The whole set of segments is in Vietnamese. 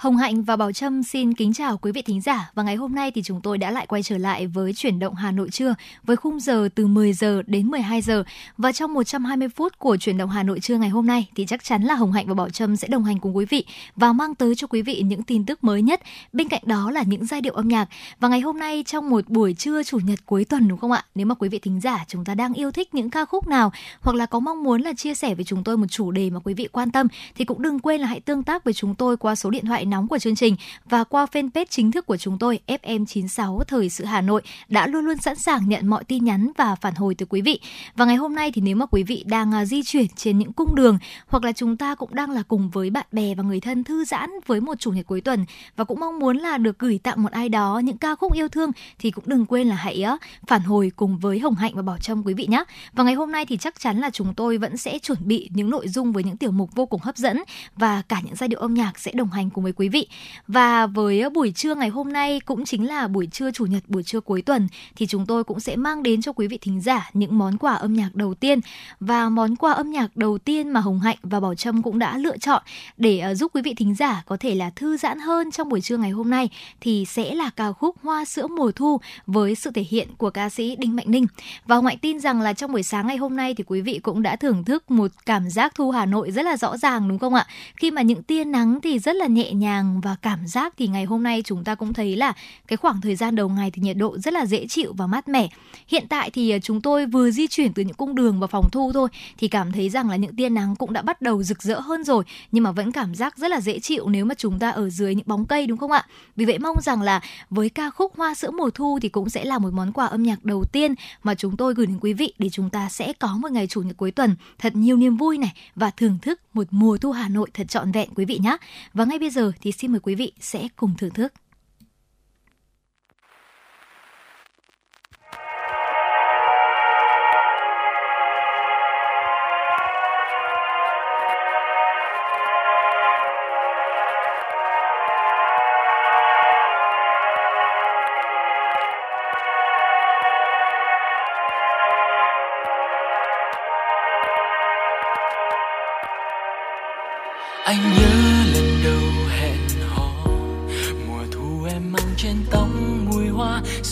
Hồng Hạnh và Bảo Trâm xin kính chào quý vị thính giả và ngày hôm nay thì chúng tôi đã lại quay trở lại với chuyển động Hà Nội trưa, với khung giờ từ 10 giờ đến 12 giờ và trong 120 phút của chuyển động Hà Nội trưa ngày hôm nay thì chắc chắn là Hồng Hạnh và Bảo Trâm sẽ đồng hành cùng quý vị và mang tới cho quý vị những tin tức mới nhất. Bên cạnh đó là những giai điệu âm nhạc và ngày hôm nay trong một buổi trưa chủ nhật cuối tuần, đúng không ạ? Nếu mà quý vị thính giả chúng ta đang yêu thích những ca khúc nào hoặc là có mong muốn là chia sẻ với chúng tôi một chủ đề mà quý vị quan tâm thì cũng đừng quên là hãy tương tác với chúng tôi qua số điện thoại nóng của chương trình và qua fanpage chính thức của chúng tôi FM96 Thời sự Hà Nội đã luôn luôn sẵn sàng nhận mọi tin nhắn và phản hồi từ quý vị. Và ngày hôm nay thì nếu mà quý vị đang à, di chuyển trên những cung đường hoặc là chúng ta cũng đang là cùng với bạn bè và người thân thư giãn với một chủ nhật cuối tuần và cũng mong muốn là được gửi tặng một ai đó những ca khúc yêu thương thì cũng đừng quên là hãy phản hồi cùng với Hồng Hạnh và Bảo Trâm quý vị nhé. Và ngày hôm nay thì chắc chắn là chúng tôi vẫn sẽ chuẩn bị những nội dung với những tiểu mục vô cùng hấp dẫn và cả những giai điệu âm nhạc sẽ đồng hành cùng với quý quý vị. Và với buổi trưa ngày hôm nay cũng chính là buổi trưa chủ nhật, buổi trưa cuối tuần thì chúng tôi cũng sẽ mang đến cho quý vị thính giả những món quà âm nhạc đầu tiên. Và món quà âm nhạc đầu tiên mà Hồng Hạnh và Bảo Trâm cũng đã lựa chọn để ờ, giúp quý vị thính giả có thể là thư giãn hơn trong buổi trưa ngày hôm nay thì sẽ là ca khúc Hoa sữa mùa thu với sự thể hiện của ca sĩ Đinh Mạnh Ninh. Và Hồng Hạnh tin rằng là trong buổi sáng ngày hôm nay thì quý vị cũng đã thưởng thức một cảm giác thu Hà Nội rất là rõ ràng đúng không ạ? Khi mà những tia nắng thì rất là nhẹ nhàng và cảm giác thì ngày hôm nay chúng ta cũng thấy là cái khoảng thời gian đầu ngày thì nhiệt độ rất là dễ chịu và mát mẻ. Hiện tại thì à, chúng tôi vừa di chuyển từ những cung đường vào phòng thu thôi thì cảm thấy rằng là những tia nắng cũng đã bắt đầu rực rỡ hơn rồi, nhưng mà vẫn cảm giác rất là dễ chịu nếu mà chúng ta ở dưới những bóng cây, đúng không ạ? Vì vậy mong rằng là với ca khúc Hoa sữa mùa thu thì cũng sẽ là một món quà âm nhạc đầu tiên mà chúng tôi gửi đến quý vị để chúng ta sẽ có một ngày chủ nhật cuối tuần thật nhiều niềm vui này và thưởng thức một mùa thu Hà Nội thật trọn vẹn, quý vị nhé. Và ngay bây giờ thì xin mời quý vị sẽ cùng thưởng thức.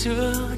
Hoa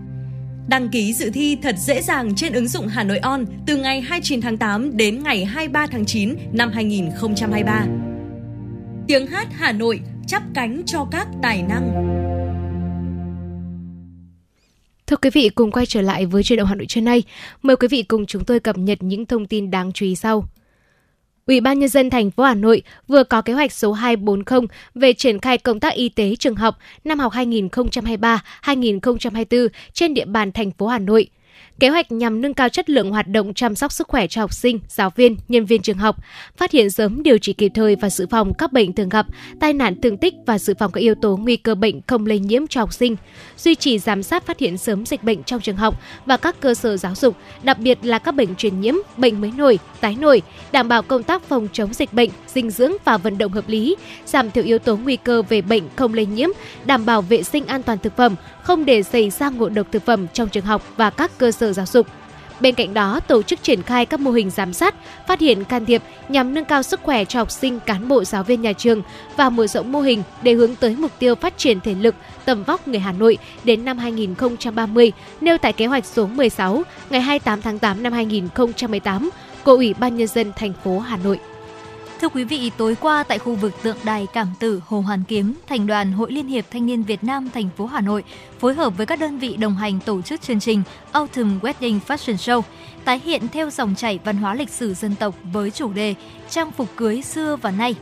Đăng ký dự thi thật dễ dàng trên ứng dụng Hà Nội On từ ngày 29 tháng 8 đến ngày 23 tháng 9 năm 2023. Tiếng hát Hà Nội chắp cánh cho các tài năng. Thưa quý vị, cùng quay trở lại với truyền động Hà Nội trưa nay. Mời quý vị cùng chúng tôi cập nhật những thông tin đáng chú ý sau. Ủy ban nhân dân thành phố Hà Nội vừa có kế hoạch số 240 về triển khai công tác y tế trường học năm học 2023-2024 trên địa bàn thành phố Hà Nội. Kế hoạch nhằm nâng cao chất lượng hoạt động chăm sóc sức khỏe cho học sinh, giáo viên, nhân viên trường học, phát hiện sớm điều trị kịp thời và dự phòng các bệnh thường gặp, tai nạn thương tích và dự phòng các yếu tố nguy cơ bệnh không lây nhiễm cho học sinh, duy trì giám sát phát hiện sớm dịch bệnh trong trường học và các cơ sở giáo dục, đặc biệt là các bệnh truyền nhiễm, bệnh mới nổi, tái nổi, đảm bảo công tác phòng chống dịch bệnh, dinh dưỡng và vận động hợp lý, giảm thiểu yếu tố nguy cơ về bệnh không lây nhiễm, đảm bảo vệ sinh an toàn thực phẩm, không để xảy ra ngộ độc thực phẩm trong trường học và các cơ sở giáo dục. Bên cạnh đó, tổ chức triển khai các mô hình giám sát, phát hiện can thiệp nhằm nâng cao sức khỏe cho học sinh, cán bộ giáo viên nhà trường và mở rộng mô hình để hướng tới mục tiêu phát triển thể lực, tầm vóc người Hà Nội đến năm 2030, nêu tại kế hoạch số 16 ngày 28 tháng 8 năm 2018 của Ủy ban nhân dân thành phố Hà Nội. Thưa quý vị, tối qua tại khu vực tượng đài Cảm Tử Hồ Hoàn Kiếm, Thành đoàn Hội Liên hiệp Thanh niên Việt Nam thành phố Hà Nội phối hợp với các đơn vị đồng hành tổ chức chương trình Autumn Wedding Fashion Show, tái hiện theo dòng chảy văn hóa lịch sử dân tộc với chủ đề Trang phục cưới xưa và nay.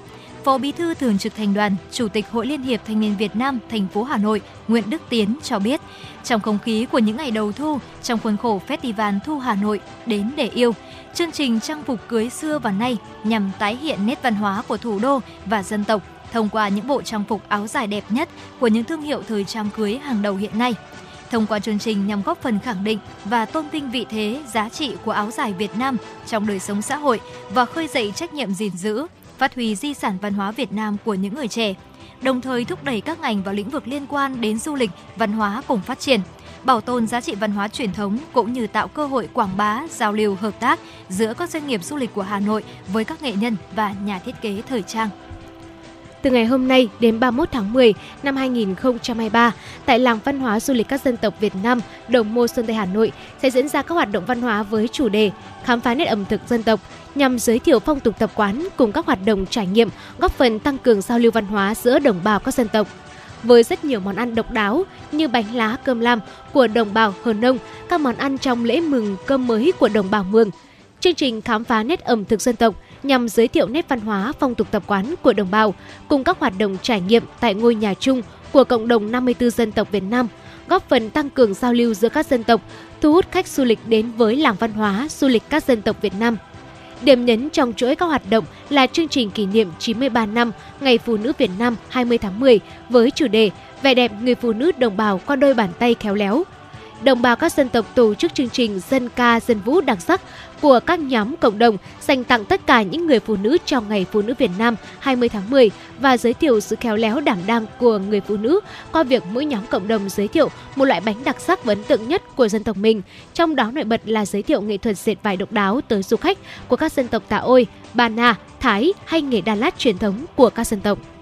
Phó Bí thư Thường trực Thành đoàn, Chủ tịch Hội Liên hiệp Thanh niên Việt Nam thành phố Hà Nội Nguyễn Đức Tiến cho biết, trong không khí của những ngày đầu thu, trong khuôn khổ Festival Thu Hà Nội đến để yêu, chương trình trang phục cưới xưa và nay nhằm tái hiện nét văn hóa của thủ đô và dân tộc thông qua những bộ trang phục áo dài đẹp nhất của những thương hiệu thời trang cưới hàng đầu hiện nay. Thông qua chương trình nhằm góp phần khẳng định và tôn vinh vị thế, giá trị của áo dài Việt Nam trong đời sống xã hội và khơi dậy trách nhiệm gìn giữ, phát huy di sản văn hóa Việt Nam của những người trẻ, đồng thời thúc đẩy các ngành và lĩnh vực liên quan đến du lịch, văn hóa cùng phát triển, bảo tồn giá trị văn hóa truyền thống cũng như tạo cơ hội quảng bá, giao lưu hợp tác giữa các doanh nghiệp du lịch của Hà Nội với các nghệ nhân và nhà thiết kế thời trang. Từ ngày hôm nay đến 31 tháng 10 năm 2023, tại làng văn hóa du lịch các dân tộc Việt Nam, Đồng Mô Sơn Tây Hà Nội sẽ diễn ra các hoạt động văn hóa với chủ đề khám phá nét ẩm thực dân tộc nhằm giới thiệu phong tục tập quán cùng các hoạt động trải nghiệm, góp phần tăng cường giao lưu văn hóa giữa đồng bào các dân tộc với rất nhiều món ăn độc đáo như bánh lá cơm lam của đồng bào Hờ Nông, các món ăn trong lễ mừng cơm mới của đồng bào Mường. Chương trình khám phá nét ẩm thực dân tộc nhằm giới thiệu nét văn hóa, phong tục tập quán của đồng bào cùng các hoạt động trải nghiệm tại ngôi nhà chung của cộng đồng 54 dân tộc Việt Nam, góp phần tăng cường giao lưu giữa các dân tộc, thu hút khách du lịch đến với làng văn hóa du lịch các dân tộc Việt Nam. Điểm nhấn trong chuỗi các hoạt động là chương trình kỷ niệm 93 năm Ngày Phụ nữ Việt Nam 20 tháng 10 với chủ đề Vẻ đẹp người phụ nữ đồng bào qua đôi bàn tay khéo léo, đồng bào các dân tộc tổ chức chương trình dân ca dân vũ đặc sắc của các nhóm cộng đồng dành tặng tất cả những người phụ nữ trong Ngày Phụ nữ Việt Nam 20 tháng 10 và giới thiệu sự khéo léo đảm đang của người phụ nữ qua việc mỗi nhóm cộng đồng giới thiệu một loại bánh đặc sắc và ấn tượng nhất của dân tộc mình. Trong đó nổi bật là giới thiệu nghệ thuật dệt vải độc đáo tới du khách của các dân tộc Tà Ôi, Ba Na, Thái hay nghề Đà Lạt truyền thống của các dân tộc.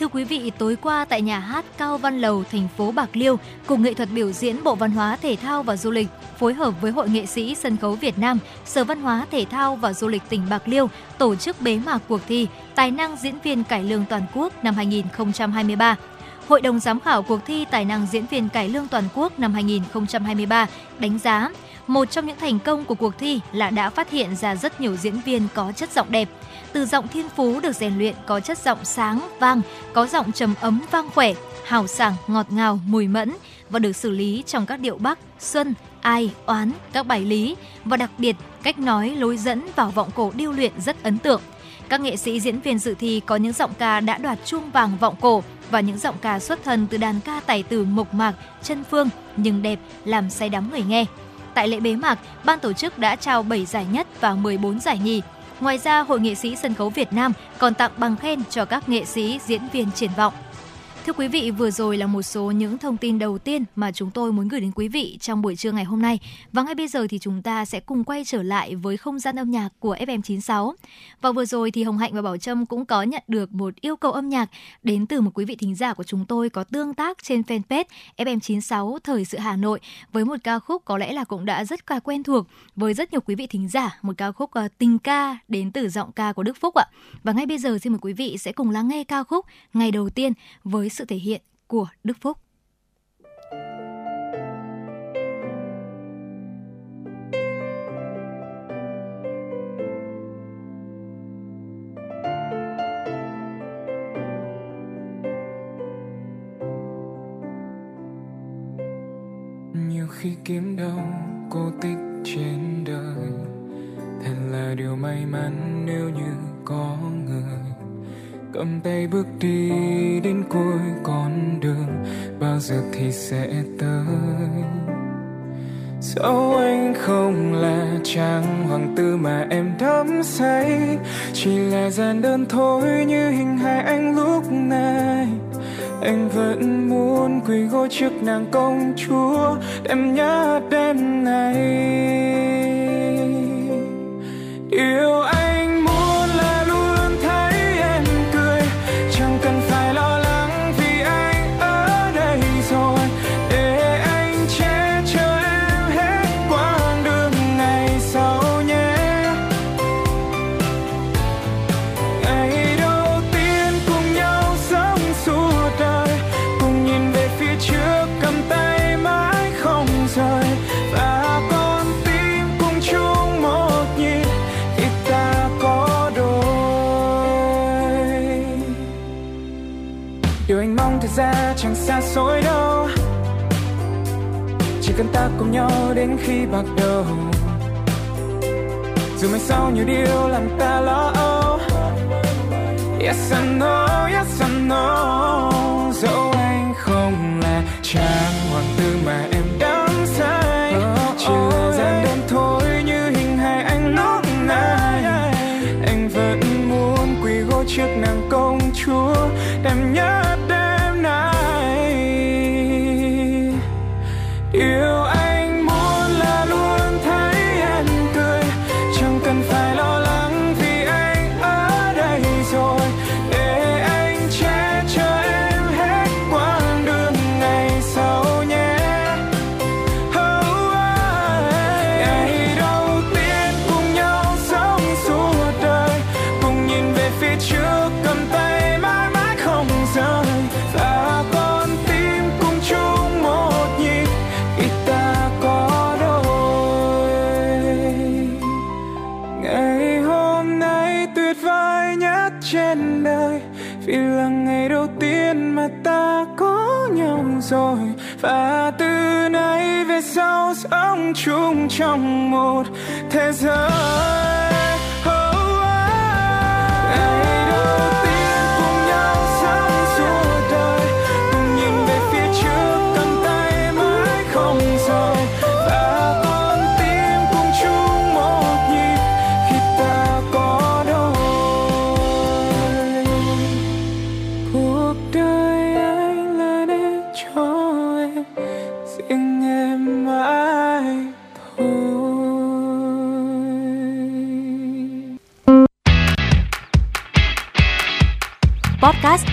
Thưa quý vị, tối qua tại nhà hát Cao Văn Lầu, thành phố Bạc Liêu, Cục Nghệ thuật biểu diễn Bộ Văn hóa Thể thao và Du lịch phối hợp với Hội nghệ sĩ sân khấu Việt Nam, Sở Văn hóa Thể thao và Du lịch tỉnh Bạc Liêu tổ chức bế mạc cuộc thi Tài năng diễn viên cải lương toàn quốc năm 2023. Hội đồng giám khảo cuộc thi Tài năng diễn viên cải lương toàn quốc năm 2023 đánh giá một trong những thành công của cuộc thi là đã phát hiện ra rất nhiều diễn viên có chất giọng đẹp. Từ giọng thiên phú được rèn luyện có chất giọng sáng, vang, có giọng trầm ấm vang khỏe, hào sảng, ngọt ngào, mùi mẫn và được xử lý trong các điệu Bắc, Xuân, Ai, Oán, các bài lý và đặc biệt cách nói lối dẫn vào vọng cổ điêu luyện rất ấn tượng. Các nghệ sĩ diễn viên dự thi có những giọng ca đã đoạt chuông vàng vọng cổ và những giọng ca xuất thân từ đàn ca tài tử mộc mạc, chân phương nhưng đẹp làm say đắm người nghe. Tại lễ bế mạc, ban tổ chức đã trao 7 giải nhất và 14 giải nhì. Ngoài ra, Hội nghệ sĩ sân khấu Việt Nam còn tặng bằng khen cho các nghệ sĩ diễn viên triển vọng. Thưa quý vị, vừa rồi là một số những thông tin đầu tiên mà chúng tôi muốn gửi đến quý vị trong buổi trưa ngày hôm nay. Và ngay bây giờ thì chúng ta sẽ cùng quay trở lại với không gian âm nhạc của FM96. Và vừa rồi thì Hồng Hạnh và Bảo Trâm cũng có nhận được một yêu cầu âm nhạc đến từ một quý vị thính giả của chúng tôi có tương tác trên fanpage FM96 Thời sự Hà Nội với một ca khúc có lẽ là cũng đã rất là quen thuộc với rất nhiều quý vị thính giả, một ca khúc ờ, tình ca đến từ giọng ca của Đức Phúc ạ. Và ngay bây giờ xin mời quý vị sẽ cùng lắng nghe ca khúc ngày đầu tiên với sự thể hiện của Đức Phúc. nhiều khi kiếm đâu cô tích trên đời, thật là điều may mắn nếu như có người cầm tay bước đi đến cuối con đường, bao giờ thì sẽ tới. Sao anh không là chàng hoàng tử mà em đắm say, Chỉ là gian đơn thôi như hình hài anh lúc này. Anh vẫn muốn quỳ gối trước nàng công chúa Em nhớ đêm này. Ta cùng nhau đến khi bạc đầu. Dù mai sau nhiều điều làm ta lo âu. Yes, I know. Trong một thế giới.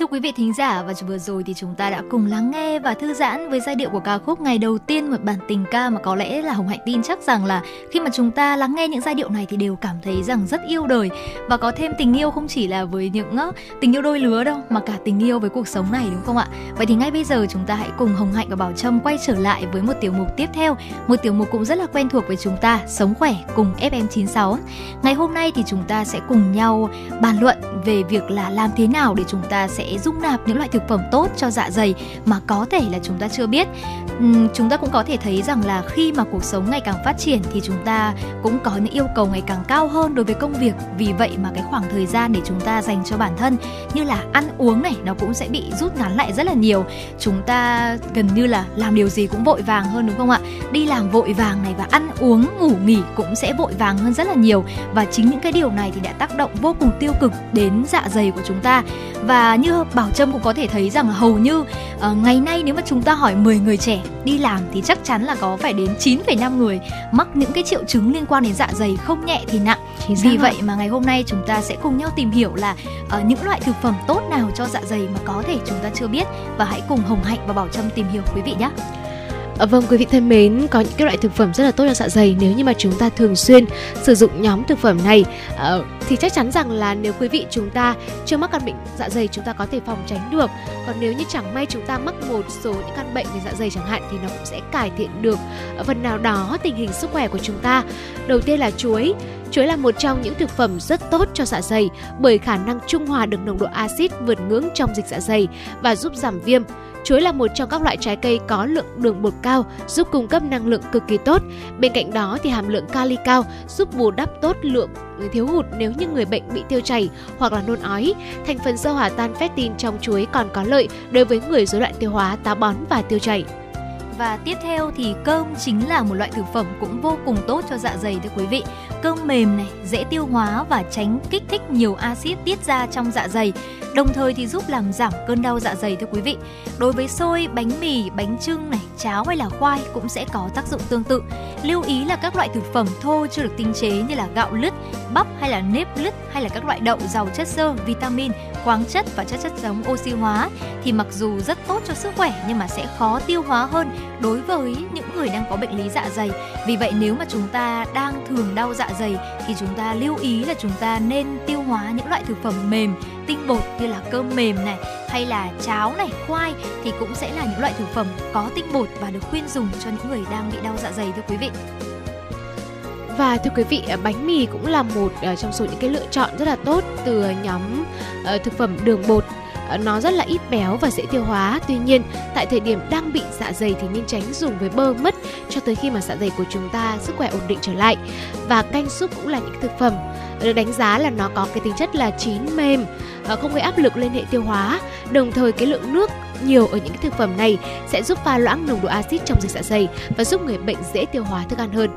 Thưa quý vị thính giả và vừa rồi thì chúng ta đã cùng lắng nghe và thư giãn với giai điệu của ca khúc ngày đầu tiên một bản tình ca mà có lẽ là Hồng Hạnh tin chắc rằng là khi mà chúng ta lắng nghe những giai điệu này thì đều cảm thấy rằng rất yêu đời và có thêm tình yêu không chỉ là với những tình yêu đôi lứa đâu mà cả tình yêu với cuộc sống này đúng không ạ? Vậy thì ngay bây giờ chúng ta hãy cùng Hồng Hạnh và Bảo Trâm quay trở lại với một tiểu mục tiếp theo, một tiểu mục cũng rất là quen thuộc với chúng ta, sống khỏe cùng FM96. Ngày hôm nay thì chúng ta sẽ cùng nhau bàn luận về việc là làm thế nào để chúng ta sẽ dung nạp những loại thực phẩm tốt cho dạ dày mà có thể là chúng ta chưa biết. Uhm, chúng ta cũng có thể thấy rằng là khi mà cuộc sống ngày càng phát triển thì chúng ta cũng có những yêu cầu ngày càng cao hơn đối với công việc. Vì vậy mà cái khoảng thời gian để chúng ta dành cho bản thân như là ăn uống này nó cũng sẽ bị rút ngắn lại rất là nhiều. Chúng ta gần như là làm điều gì cũng vội vàng hơn đúng không ạ? Đi làm vội vàng này và ăn uống ngủ nghỉ cũng sẽ vội vàng hơn rất là nhiều và chính những cái điều này thì đã tác động vô cùng tiêu cực đến dạ dày của chúng ta. Và như Bảo Trâm cũng có thể thấy rằng hầu như uh, ngày nay nếu mà chúng ta hỏi 10 người trẻ đi làm thì chắc chắn là có phải đến 9,5 người mắc những cái triệu chứng liên quan đến dạ dày không nhẹ thì nặng. Vì vậy mà ngày hôm nay chúng ta sẽ cùng nhau tìm hiểu là uh, những loại thực phẩm tốt nào cho dạ dày mà có thể chúng ta chưa biết và hãy cùng Hồng Hạnh và Bảo Trâm tìm hiểu quý vị nhé. À, vâng quý vị thân mến, có những cái loại thực phẩm rất là tốt cho dạ dày nếu như mà chúng ta thường xuyên sử dụng nhóm thực phẩm này à, thì chắc chắn rằng là nếu quý vị chúng ta chưa mắc căn bệnh dạ dày chúng ta có thể phòng tránh được. Còn nếu như chẳng may chúng ta mắc một số những căn bệnh về dạ dày chẳng hạn thì nó cũng sẽ cải thiện được ờ, phần nào đó tình hình sức khỏe của chúng ta. Đầu tiên là chuối. Chuối là một trong những thực phẩm rất tốt cho dạ dày bởi khả năng trung hòa được nồng độ axit vượt ngưỡng trong dịch dạ dày và giúp giảm viêm. Chuối là một trong các loại trái cây có lượng đường bột cao, giúp cung cấp năng lượng cực kỳ tốt. Bên cạnh đó thì hàm lượng kali cao giúp bù đắp tốt lượng thiếu hụt nếu như người bệnh bị tiêu chảy hoặc là nôn ói. Thành phần sơ hòa tan pectin trong chuối còn có lợi đối với người rối loạn tiêu hóa, táo bón và tiêu chảy. Và tiếp theo thì cơm chính là một loại thực phẩm cũng vô cùng tốt cho dạ dày thưa quý vị. Cơm mềm này, dễ tiêu hóa và tránh kích thích nhiều axit tiết ra trong dạ dày đồng thời thì giúp làm giảm cơn đau dạ dày thưa quý vị. Đối với xôi, bánh mì, bánh trưng này, cháo hay là khoai cũng sẽ có tác dụng tương tự. Lưu ý là các loại thực phẩm thô chưa được tinh chế như là gạo lứt, bắp hay là nếp lứt hay là các loại đậu giàu chất xơ, vitamin, khoáng chất và chất chất chống oxy hóa thì mặc dù rất tốt cho sức khỏe nhưng mà sẽ khó tiêu hóa hơn đối với những người đang có bệnh lý dạ dày. Vì vậy nếu mà chúng ta đang thường đau dạ Dạ dày thì chúng ta lưu ý là chúng ta nên tiêu hóa những loại thực phẩm mềm, tinh bột như là cơm mềm này hay là cháo này, khoai thì cũng sẽ là những loại thực phẩm có tinh bột và được khuyên dùng cho những người đang bị đau dạ dày thưa quý vị. Và thưa quý vị, ờ, bánh mì cũng là một ờ, trong số những cái lựa chọn rất là tốt từ ờ, nhóm thực phẩm đường bột nó rất là ít béo và dễ tiêu hóa. Tuy nhiên, tại thời điểm đang bị dạ dày thì nên tránh dùng với bơ mất cho tới khi mà dạ dày của chúng ta sức khỏe ổn định trở lại. Và canh súp cũng là những thực phẩm được đánh giá là nó có cái tính chất là chín mềm, ờ, không gây áp lực lên hệ tiêu hóa. Đồng thời cái lượng nước nhiều ở những cái thực phẩm này sẽ giúp pha loãng nồng độ axit trong dịch dạ dày và giúp người bệnh dễ tiêu hóa thức ăn hơn.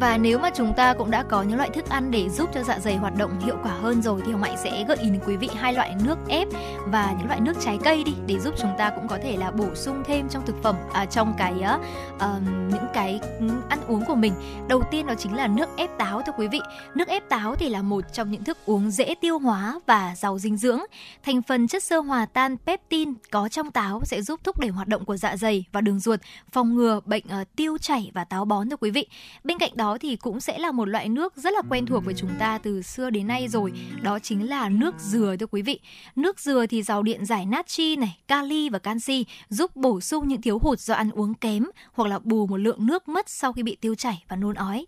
Và nếu mà chúng ta cũng đã có những loại thức ăn để giúp cho dạ dày hoạt động hiệu quả hơn rồi thì Hồng Hạnh sẽ gợi ý đến quý vị hai loại nước ép và những loại nước trái cây đi để giúp chúng ta cũng có thể là bổ sung thêm trong thực phẩm à, trong cái uh, những cái ăn uống của mình. Đầu tiên đó chính là nước ép táo thưa quý vị. Nước ép táo thì là một trong những thức uống dễ tiêu hóa và giàu dinh dưỡng. Thành phần chất xơ hòa tan peptin có trong táo sẽ giúp thúc đẩy hoạt động của dạ dày và đường ruột, phòng ngừa bệnh uh, tiêu chảy và táo bón thưa quý vị. Bên cạnh đó đó thì cũng sẽ là một loại nước rất là quen thuộc với chúng ta từ xưa đến nay rồi. Đó chính là nước dừa thưa quý vị. Nước dừa thì giàu điện giải natri này, kali và canxi giúp bổ sung những thiếu hụt do ăn uống kém hoặc là bù một lượng nước mất sau khi bị tiêu chảy và nôn ói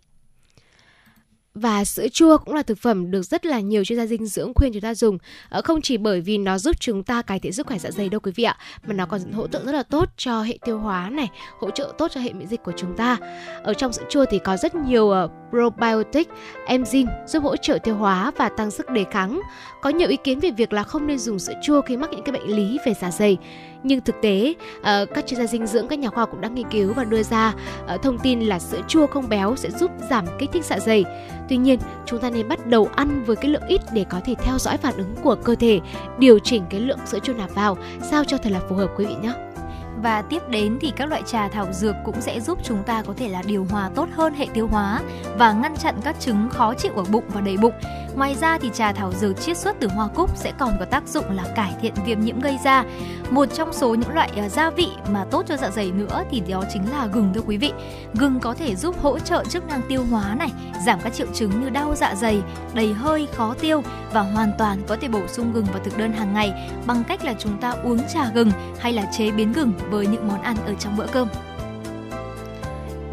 và sữa chua cũng là thực phẩm được rất là nhiều chuyên gia dinh dưỡng khuyên chúng ta dùng. Ờ, không chỉ bởi vì nó giúp chúng ta cải thiện sức khỏe dạ dày đâu quý vị ạ, mà nó còn hỗ trợ rất là tốt cho hệ tiêu hóa này, hỗ trợ tốt cho hệ miễn dịch của chúng ta. Ở trong sữa chua thì có rất nhiều ờ, probiotic, enzyme giúp hỗ trợ tiêu hóa và tăng sức đề kháng. Có nhiều ý kiến về việc là không nên dùng sữa chua khi mắc những cái bệnh lý về dạ dày nhưng thực tế ờ, các chuyên gia dinh dưỡng, các nhà khoa học cũng đã nghiên cứu và đưa ra ờ, thông tin là sữa chua không béo sẽ giúp giảm kích thích dạ dày. Tuy nhiên, chúng ta nên bắt đầu ăn với cái lượng ít để có thể theo dõi phản ứng của cơ thể, điều chỉnh cái lượng sữa chua nạp vào. Sao cho thật là phù hợp quý vị nhé? Và tiếp đến thì các loại trà thảo dược cũng sẽ giúp chúng ta có thể là điều hòa tốt hơn hệ tiêu hóa và ngăn chặn các chứng khó chịu ở bụng và đầy bụng. Ngoài ra thì trà thảo dược chiết xuất từ hoa cúc sẽ còn có tác dụng là cải thiện viêm nhiễm gây ra. Một trong số những loại à, gia vị mà tốt cho dạ dày nữa thì đó chính là gừng thưa quý vị. Gừng có thể giúp hỗ trợ chức năng tiêu hóa này, giảm các triệu chứng như đau dạ dày, đầy hơi, khó tiêu và hoàn toàn có thể bổ sung gừng vào thực đơn hàng ngày bằng cách là chúng ta uống trà gừng hay là chế biến gừng với những món ăn ở trong bữa cơm.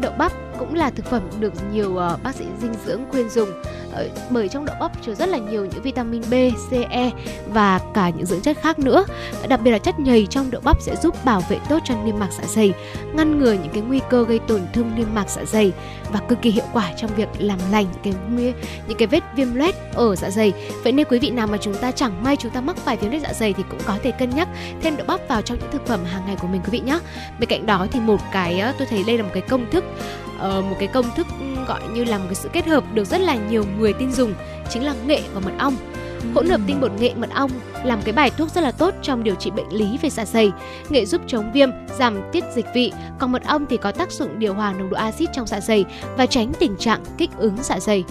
Đậu bắp cũng là thực phẩm được nhiều uh, bác sĩ dinh dưỡng khuyên dùng uh, bởi trong đậu bắp chứa rất là nhiều những vitamin B, C, E và cả những dưỡng chất khác nữa. Đặc biệt là chất nhầy trong đậu bắp sẽ giúp bảo vệ tốt cho niêm mạc dạ dày, ngăn ngừa những cái nguy cơ gây tổn thương niêm mạc dạ dày và cực kỳ hiệu quả trong việc làm lành những cái những cái vết viêm loét ở dạ dày. Vậy nên quý vị nào mà chúng ta chẳng may chúng ta mắc phải viêm loét dạ dày thì cũng có thể cân nhắc thêm đậu bắp vào trong những thực phẩm hàng ngày của mình quý vị nhé. Bên cạnh đó thì một cái ờ, tôi thấy đây là một cái công thức uh, một cái công thức gọi như là một cái sự kết hợp được rất là nhiều người tin dùng chính là nghệ và mật ong hỗn hợp tinh bột nghệ mật ong làm cái bài thuốc rất là tốt trong điều trị bệnh lý về dạ dày. Nghệ giúp chống viêm, giảm tiết dịch vị, còn mật ong thì có tác dụng điều hòa nồng độ axit trong dạ dày và tránh tình trạng kích ứng dạ dày.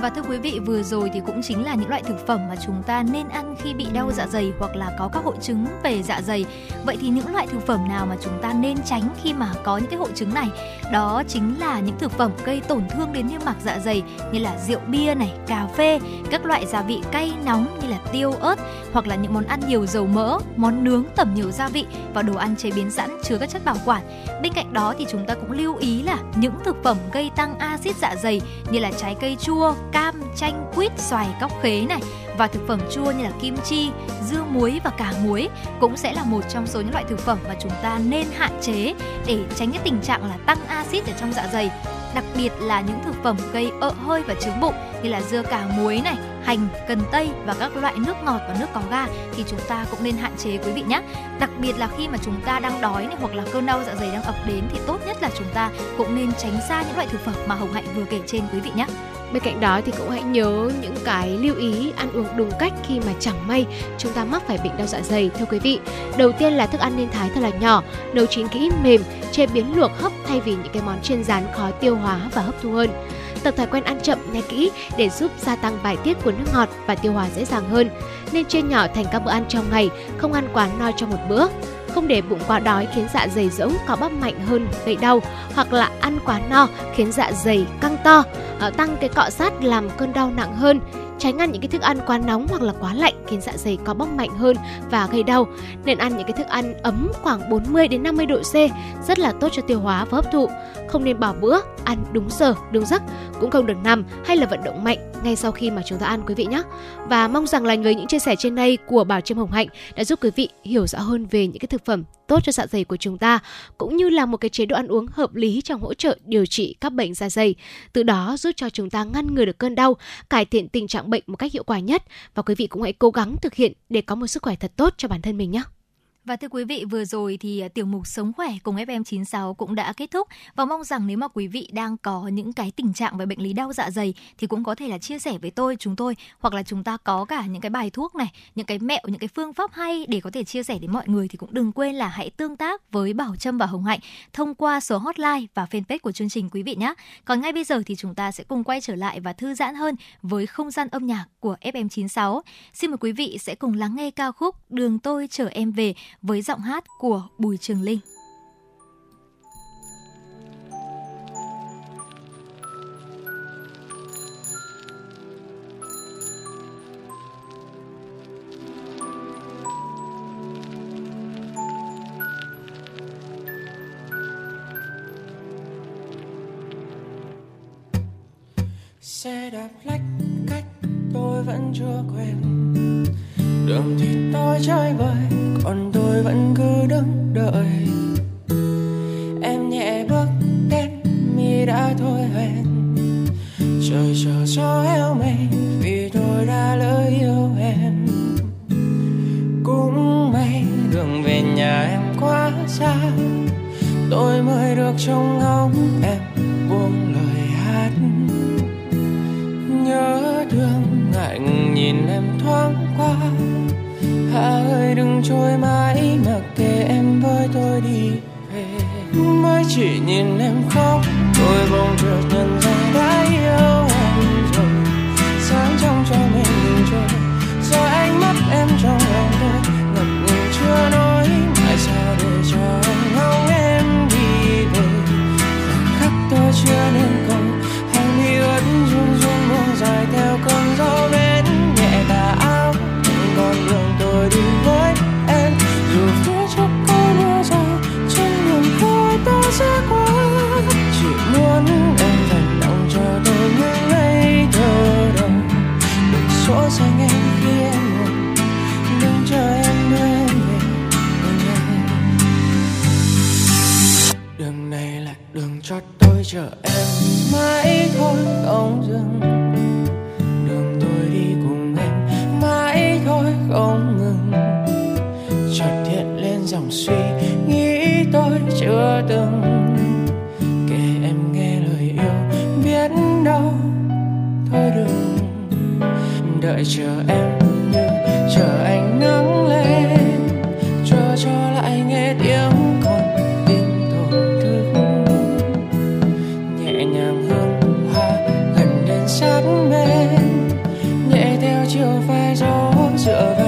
Và thưa quý vị, vừa rồi thì cũng chính là những loại thực phẩm mà chúng ta nên ăn khi bị đau dạ dày hoặc là có các hội chứng về dạ dày. Vậy thì những loại thực phẩm nào mà chúng ta nên tránh khi mà có những cái hội chứng này? Đó chính là những thực phẩm gây tổn thương đến niêm mạc dạ dày như là rượu bia này, cà phê, các loại gia vị cay nóng như là tiêu ớt hoặc là những món ăn nhiều dầu mỡ, món nướng tẩm nhiều gia vị và đồ ăn chế biến sẵn chứa các chất bảo quản. Bên cạnh đó thì chúng ta cũng lưu ý là những thực phẩm gây tăng axit dạ dày như là trái cây chua, cam, chanh, quýt, xoài, cóc khế này và thực phẩm chua như là kim chi, dưa muối và cả muối cũng sẽ là một trong số những loại thực phẩm mà chúng ta nên hạn chế để tránh cái tình trạng là tăng axit ở trong dạ dày đặc biệt là những thực phẩm gây ợ hơi và trướng bụng như là dưa cà muối này, hành, cần tây và các loại nước ngọt và nước có ga thì chúng ta cũng nên hạn chế quý vị nhé. Đặc biệt là khi mà chúng ta đang đói này hoặc là cơn đau dạ dày đang ập đến thì tốt nhất là chúng ta cũng nên tránh xa những loại thực phẩm mà Hồng Hạnh vừa kể trên quý vị nhé. Bên cạnh đó thì cũng hãy nhớ những cái lưu ý ăn uống đúng cách khi mà chẳng may chúng ta mắc phải bệnh đau dạ dày thưa quý vị. Đầu tiên là thức ăn nên thái thật là nhỏ, nấu chín kỹ mềm, chế biến luộc hấp thay vì những cái món chiên rán khó tiêu hóa và hấp thu hơn. Tập thói quen ăn chậm nhai kỹ để giúp gia tăng bài tiết của nước ngọt và tiêu hóa dễ dàng hơn. Nên chia nhỏ thành các bữa ăn trong ngày, không ăn quá no trong một bữa không để bụng quá đói khiến dạ dày rỗng có bắp mạnh hơn, gây đau, hoặc là ăn quá no khiến dạ dày căng to ờ, tăng cái cọ sát làm cơn đau nặng hơn tránh ăn những cái thức ăn quá nóng hoặc là quá lạnh khiến dạ dày có bốc mạnh hơn và gây đau. Nên ăn những cái thức ăn ấm khoảng 40 đến 50 độ C rất là tốt cho tiêu hóa và hấp thụ. Không nên bỏ bữa, ăn đúng giờ, đúng giấc, cũng không được nằm hay là vận động mạnh ngay sau khi mà chúng ta ăn quý vị nhé. Và mong rằng là với những chia sẻ trên đây của Bảo Trâm Hồng Hạnh đã giúp quý vị hiểu rõ hơn về những cái thực phẩm tốt cho dạ dày của chúng ta cũng như là một cái chế độ ăn uống hợp lý trong hỗ trợ điều trị các bệnh dạ dày. Từ đó giúp cho chúng ta ngăn ngừa được cơn đau, cải thiện tình trạng bệnh một cách hiệu quả nhất và quý vị cũng hãy cố gắng thực hiện để có một sức khỏe thật tốt cho bản thân mình nhé. Và thưa quý vị, vừa rồi thì à, tiểu mục Sống khỏe cùng FM96 cũng đã kết thúc và mong rằng nếu mà quý vị đang có những cái tình trạng về bệnh lý đau dạ dày thì cũng có thể là chia sẻ với tôi, chúng tôi hoặc là chúng ta có cả những cái bài thuốc này, những cái mẹo, những cái phương pháp hay để có thể chia sẻ đến mọi người thì cũng đừng quên là hãy tương tác với Bảo Trâm và Hồng Hạnh thông qua số hotline và fanpage của chương trình quý vị nhé. Còn ngay bây giờ thì chúng ta sẽ cùng quay trở lại và thư giãn hơn với không gian âm nhạc của FM96. Xin mời quý vị sẽ cùng lắng nghe ca khúc Đường tôi chở em về với giọng hát của Bùi Trường Linh. xe đạp lách cách tôi vẫn chưa quen đường thì tôi chơi bời còn tôi vẫn cứ đứng đợi. Em nhẹ bước đến, mi đã thôi hẹn. Trời chờ gió heo mây vì tôi đã lỡ yêu em. Cũng may đường về nhà em quá xa, tôi mới được trông ngóng em buông lời hát. Nhớ thương ngại nhìn em thoáng qua. Hà ơi, đừng trôi mãi mặc kệ em với tôi đi về. Mới chỉ nhìn em khóc tôi bỗng chợt nhận ra đã yêu em rồi. Sáng trong cho mình trôi, Do ánh mắt em trong lòng tôi ngập ngừng chưa nói. Mãi sao để cho anh ngóng em đi về? Khắc tôi chưa nên chờ em mãi thôi, không dừng. Đường tôi đi cùng em mãi thôi, không ngừng. Chợt hiện lên dòng suy nghĩ tôi chưa từng kể em nghe lời yêu biết đâu thôi đừng đợi chờ em chiều phai gió dựa vai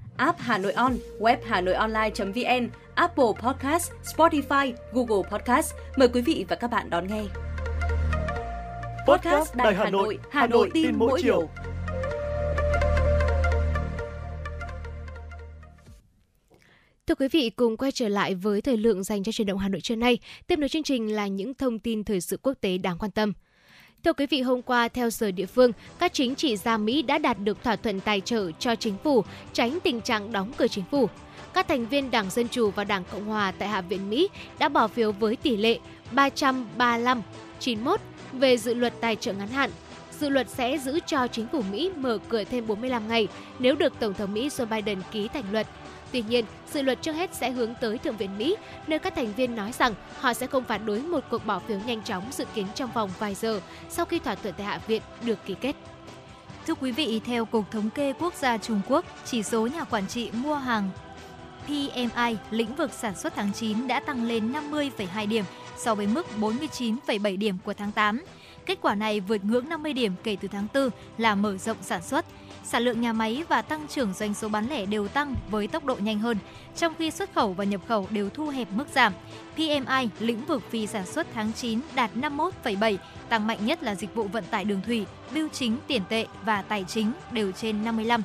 app Hà Nội On, web Hà Nội Online.vn, Apple Podcast, Spotify, Google Podcast. Mời quý vị và các bạn đón nghe. Podcast Đài Hà Nội, Hà Nội tin mỗi chiều. Thưa quý vị, cùng quay trở lại với thời lượng dành cho truyền động Hà Nội trưa nay. Tiếp nối chương trình là những thông tin thời sự quốc tế đáng quan tâm. Thưa quý vị, hôm qua, theo giờ địa phương, các chính trị gia Mỹ đã đạt được thỏa thuận tài trợ cho chính phủ, tránh tình trạng đóng cửa chính phủ. Các thành viên Đảng Dân Chủ và Đảng Cộng Hòa tại Hạ viện Mỹ đã bỏ phiếu với tỷ lệ 335-91 về dự luật tài trợ ngắn hạn. Dự luật sẽ giữ cho chính phủ Mỹ mở cửa thêm 45 ngày nếu được Tổng thống Mỹ Joe Biden ký thành luật. Tuy nhiên, dự luật trước hết sẽ hướng tới Thượng viện Mỹ, nơi các thành viên nói rằng họ sẽ không phản đối một cuộc bỏ phiếu nhanh chóng dự kiến trong vòng vài giờ sau khi thỏa thuận tại Hạ viện được ký kết. Thưa quý vị, theo Cục Thống kê Quốc gia Trung Quốc, chỉ số nhà quản trị mua hàng PMI lĩnh vực sản xuất tháng 9 đã tăng lên 50,2 điểm so với mức 49,7 điểm của tháng 8. Kết quả này vượt ngưỡng 50 điểm kể từ tháng 4 là mở rộng sản xuất. Sản lượng nhà máy và tăng trưởng doanh số bán lẻ đều tăng với tốc độ nhanh hơn, trong khi xuất khẩu và nhập khẩu đều thu hẹp mức giảm. PMI lĩnh vực phi sản xuất tháng 9 đạt 51,7, tăng mạnh nhất là dịch vụ vận tải đường thủy, bưu chính, tiền tệ và tài chính đều trên 55.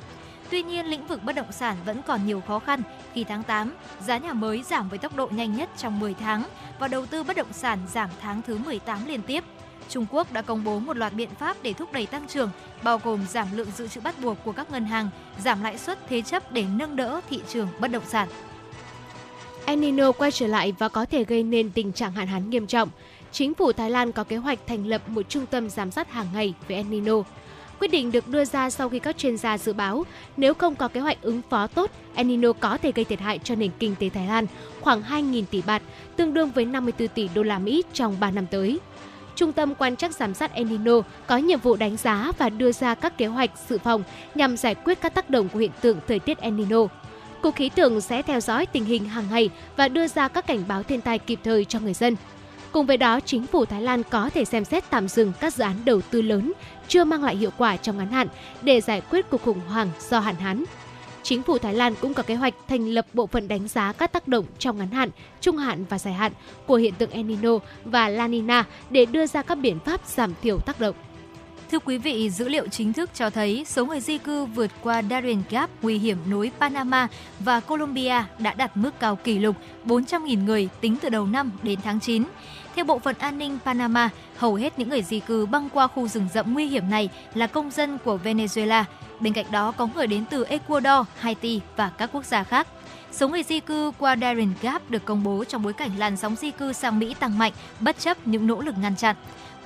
Tuy nhiên, lĩnh vực bất động sản vẫn còn nhiều khó khăn khi tháng 8, giá nhà mới giảm với tốc độ nhanh nhất trong 10 tháng và đầu tư bất động sản giảm tháng thứ 18 liên tiếp. Trung Quốc đã công bố một loạt biện pháp để thúc đẩy tăng trưởng, bao gồm giảm lượng dự trữ bắt buộc của các ngân hàng, giảm lãi suất thế chấp để nâng đỡ thị trường bất động sản. El Nino quay trở lại và có thể gây nên tình trạng hạn hán nghiêm trọng. Chính phủ Thái Lan có kế hoạch thành lập một trung tâm giám sát hàng ngày về El Nino. Quyết định được đưa ra sau khi các chuyên gia dự báo nếu không có kế hoạch ứng phó tốt, El Nino có thể gây thiệt hại cho nền kinh tế Thái Lan khoảng 2.000 tỷ bạt, tương đương với 54 tỷ đô la Mỹ trong 3 năm tới. Trung tâm quan trắc giám sát El Nino có nhiệm vụ đánh giá và đưa ra các kế hoạch dự phòng nhằm giải quyết các tác động của hiện tượng thời tiết El Nino. Cục khí tượng sẽ theo dõi tình hình hàng ngày và đưa ra các cảnh báo thiên tai kịp thời cho người dân. Cùng với đó, chính phủ Thái Lan có thể xem xét tạm dừng các dự án đầu tư lớn chưa mang lại hiệu quả trong ngắn hạn để giải quyết cuộc khủng hoảng do hạn hán. Chính phủ Thái Lan cũng có kế hoạch thành lập bộ phận đánh giá các tác động trong ngắn hạn, trung hạn và dài hạn của hiện tượng El Nino và La Nina để đưa ra các biện pháp giảm thiểu tác động. Thưa quý vị, dữ liệu chính thức cho thấy số người di cư vượt qua Darien Gap nguy hiểm nối Panama và Colombia đã đạt mức cao kỷ lục 400.000 người tính từ đầu năm đến tháng 9. Theo Bộ phận An ninh Panama, hầu hết những người di cư băng qua khu rừng rậm nguy hiểm này là công dân của Venezuela. Bên cạnh đó có người đến từ Ecuador, Haiti và các quốc gia khác. Số người di cư qua Darien Gap được công bố trong bối cảnh làn sóng di cư sang Mỹ tăng mạnh bất chấp những nỗ lực ngăn chặn.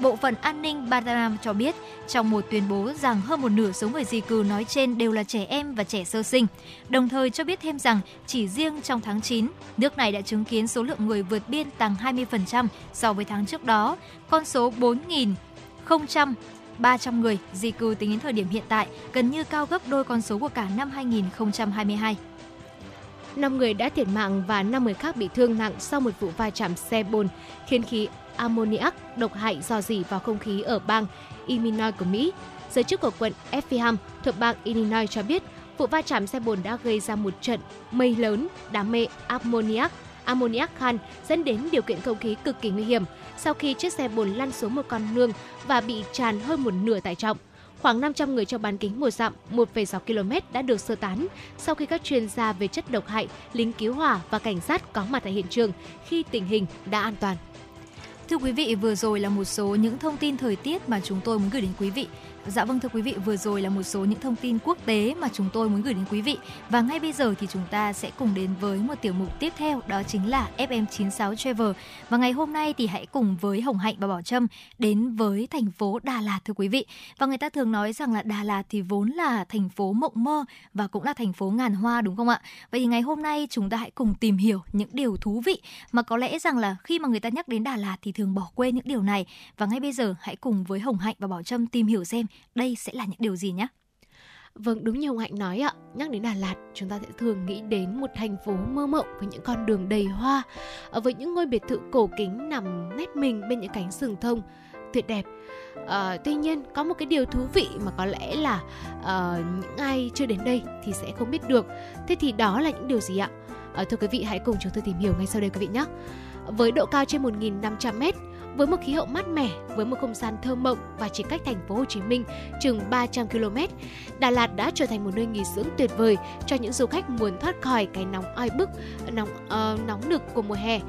Bộ phận an ninh Bagram cho biết trong một tuyên bố rằng hơn một nửa số người di cư nói trên đều là trẻ em và trẻ sơ sinh. Đồng thời cho biết thêm rằng chỉ riêng trong tháng 9, nước này đã chứng kiến số lượng người vượt biên tăng 20% so với tháng trước đó. Con số 4.000 300 người di cư tính đến thời điểm hiện tại gần như cao gấp đôi con số của cả năm 2022. 5 người đã thiệt mạng và 5 người khác bị thương nặng sau một vụ va chạm xe bồn khiến khí ammoniac độc hại dò dỉ vào không khí ở bang Illinois của Mỹ. Giới chức của quận Effingham thuộc bang Illinois cho biết vụ va chạm xe bồn đã gây ra một trận mây lớn đám mây ammoniac ammoniac khan dẫn đến điều kiện không khí cực kỳ nguy hiểm sau khi chiếc xe bồn lăn xuống một con nương và bị tràn hơn một nửa tải trọng. Khoảng 500 người trong bán kính một dặm 1,6 km đã được sơ tán sau khi các chuyên gia về chất độc hại, lính cứu hỏa và cảnh sát có mặt tại hiện trường khi tình hình đã an toàn. Thưa quý vị, vừa rồi là một số những thông tin thời tiết mà chúng tôi muốn gửi đến quý vị. Dạ vâng thưa quý vị, vừa rồi là một số những thông tin quốc tế mà chúng tôi muốn gửi đến quý vị. Và ngay bây giờ thì chúng ta sẽ cùng đến với một tiểu mục tiếp theo đó chính là FM96 Travel. Và ngày hôm nay thì hãy cùng với Hồng Hạnh và Bảo Trâm đến với thành phố Đà Lạt thưa quý vị. Và người ta thường nói rằng là Đà Lạt thì vốn là thành phố mộng mơ và cũng là thành phố ngàn hoa đúng không ạ? Vậy thì ngày hôm nay chúng ta hãy cùng tìm hiểu những điều thú vị mà có lẽ rằng là khi mà người ta nhắc đến Đà Lạt thì thường bỏ quên những điều này. Và ngay bây giờ hãy cùng với Hồng Hạnh và Bảo Trâm tìm hiểu xem đây sẽ là những điều gì nhé? Vâng, đúng như ông Hạnh nói ạ, nhắc đến Đà Lạt, chúng ta sẽ thường nghĩ đến một thành phố mơ mộng với những con đường đầy hoa, ờ, với những ngôi biệt thự cổ kính nằm nét mình bên những cánh rừng thông tuyệt đẹp. À, tuy nhiên có một cái điều thú vị mà có lẽ là à, những ai chưa đến đây thì sẽ không biết được. Thế thì đó là những điều gì ạ? À, thưa quý vị hãy cùng chúng tôi tìm hiểu ngay sau đây quý vị nhé. Với độ cao trên 1.500 mét, với một khí hậu mát mẻ, với một không gian thơ mộng và chỉ cách thành phố Hồ Chí Minh chừng 300 km, Đà Lạt đã trở thành một nơi nghỉ dưỡng tuyệt vời cho những du khách muốn thoát khỏi cái nóng oi bức, nóng uh, nóng nực của mùa hè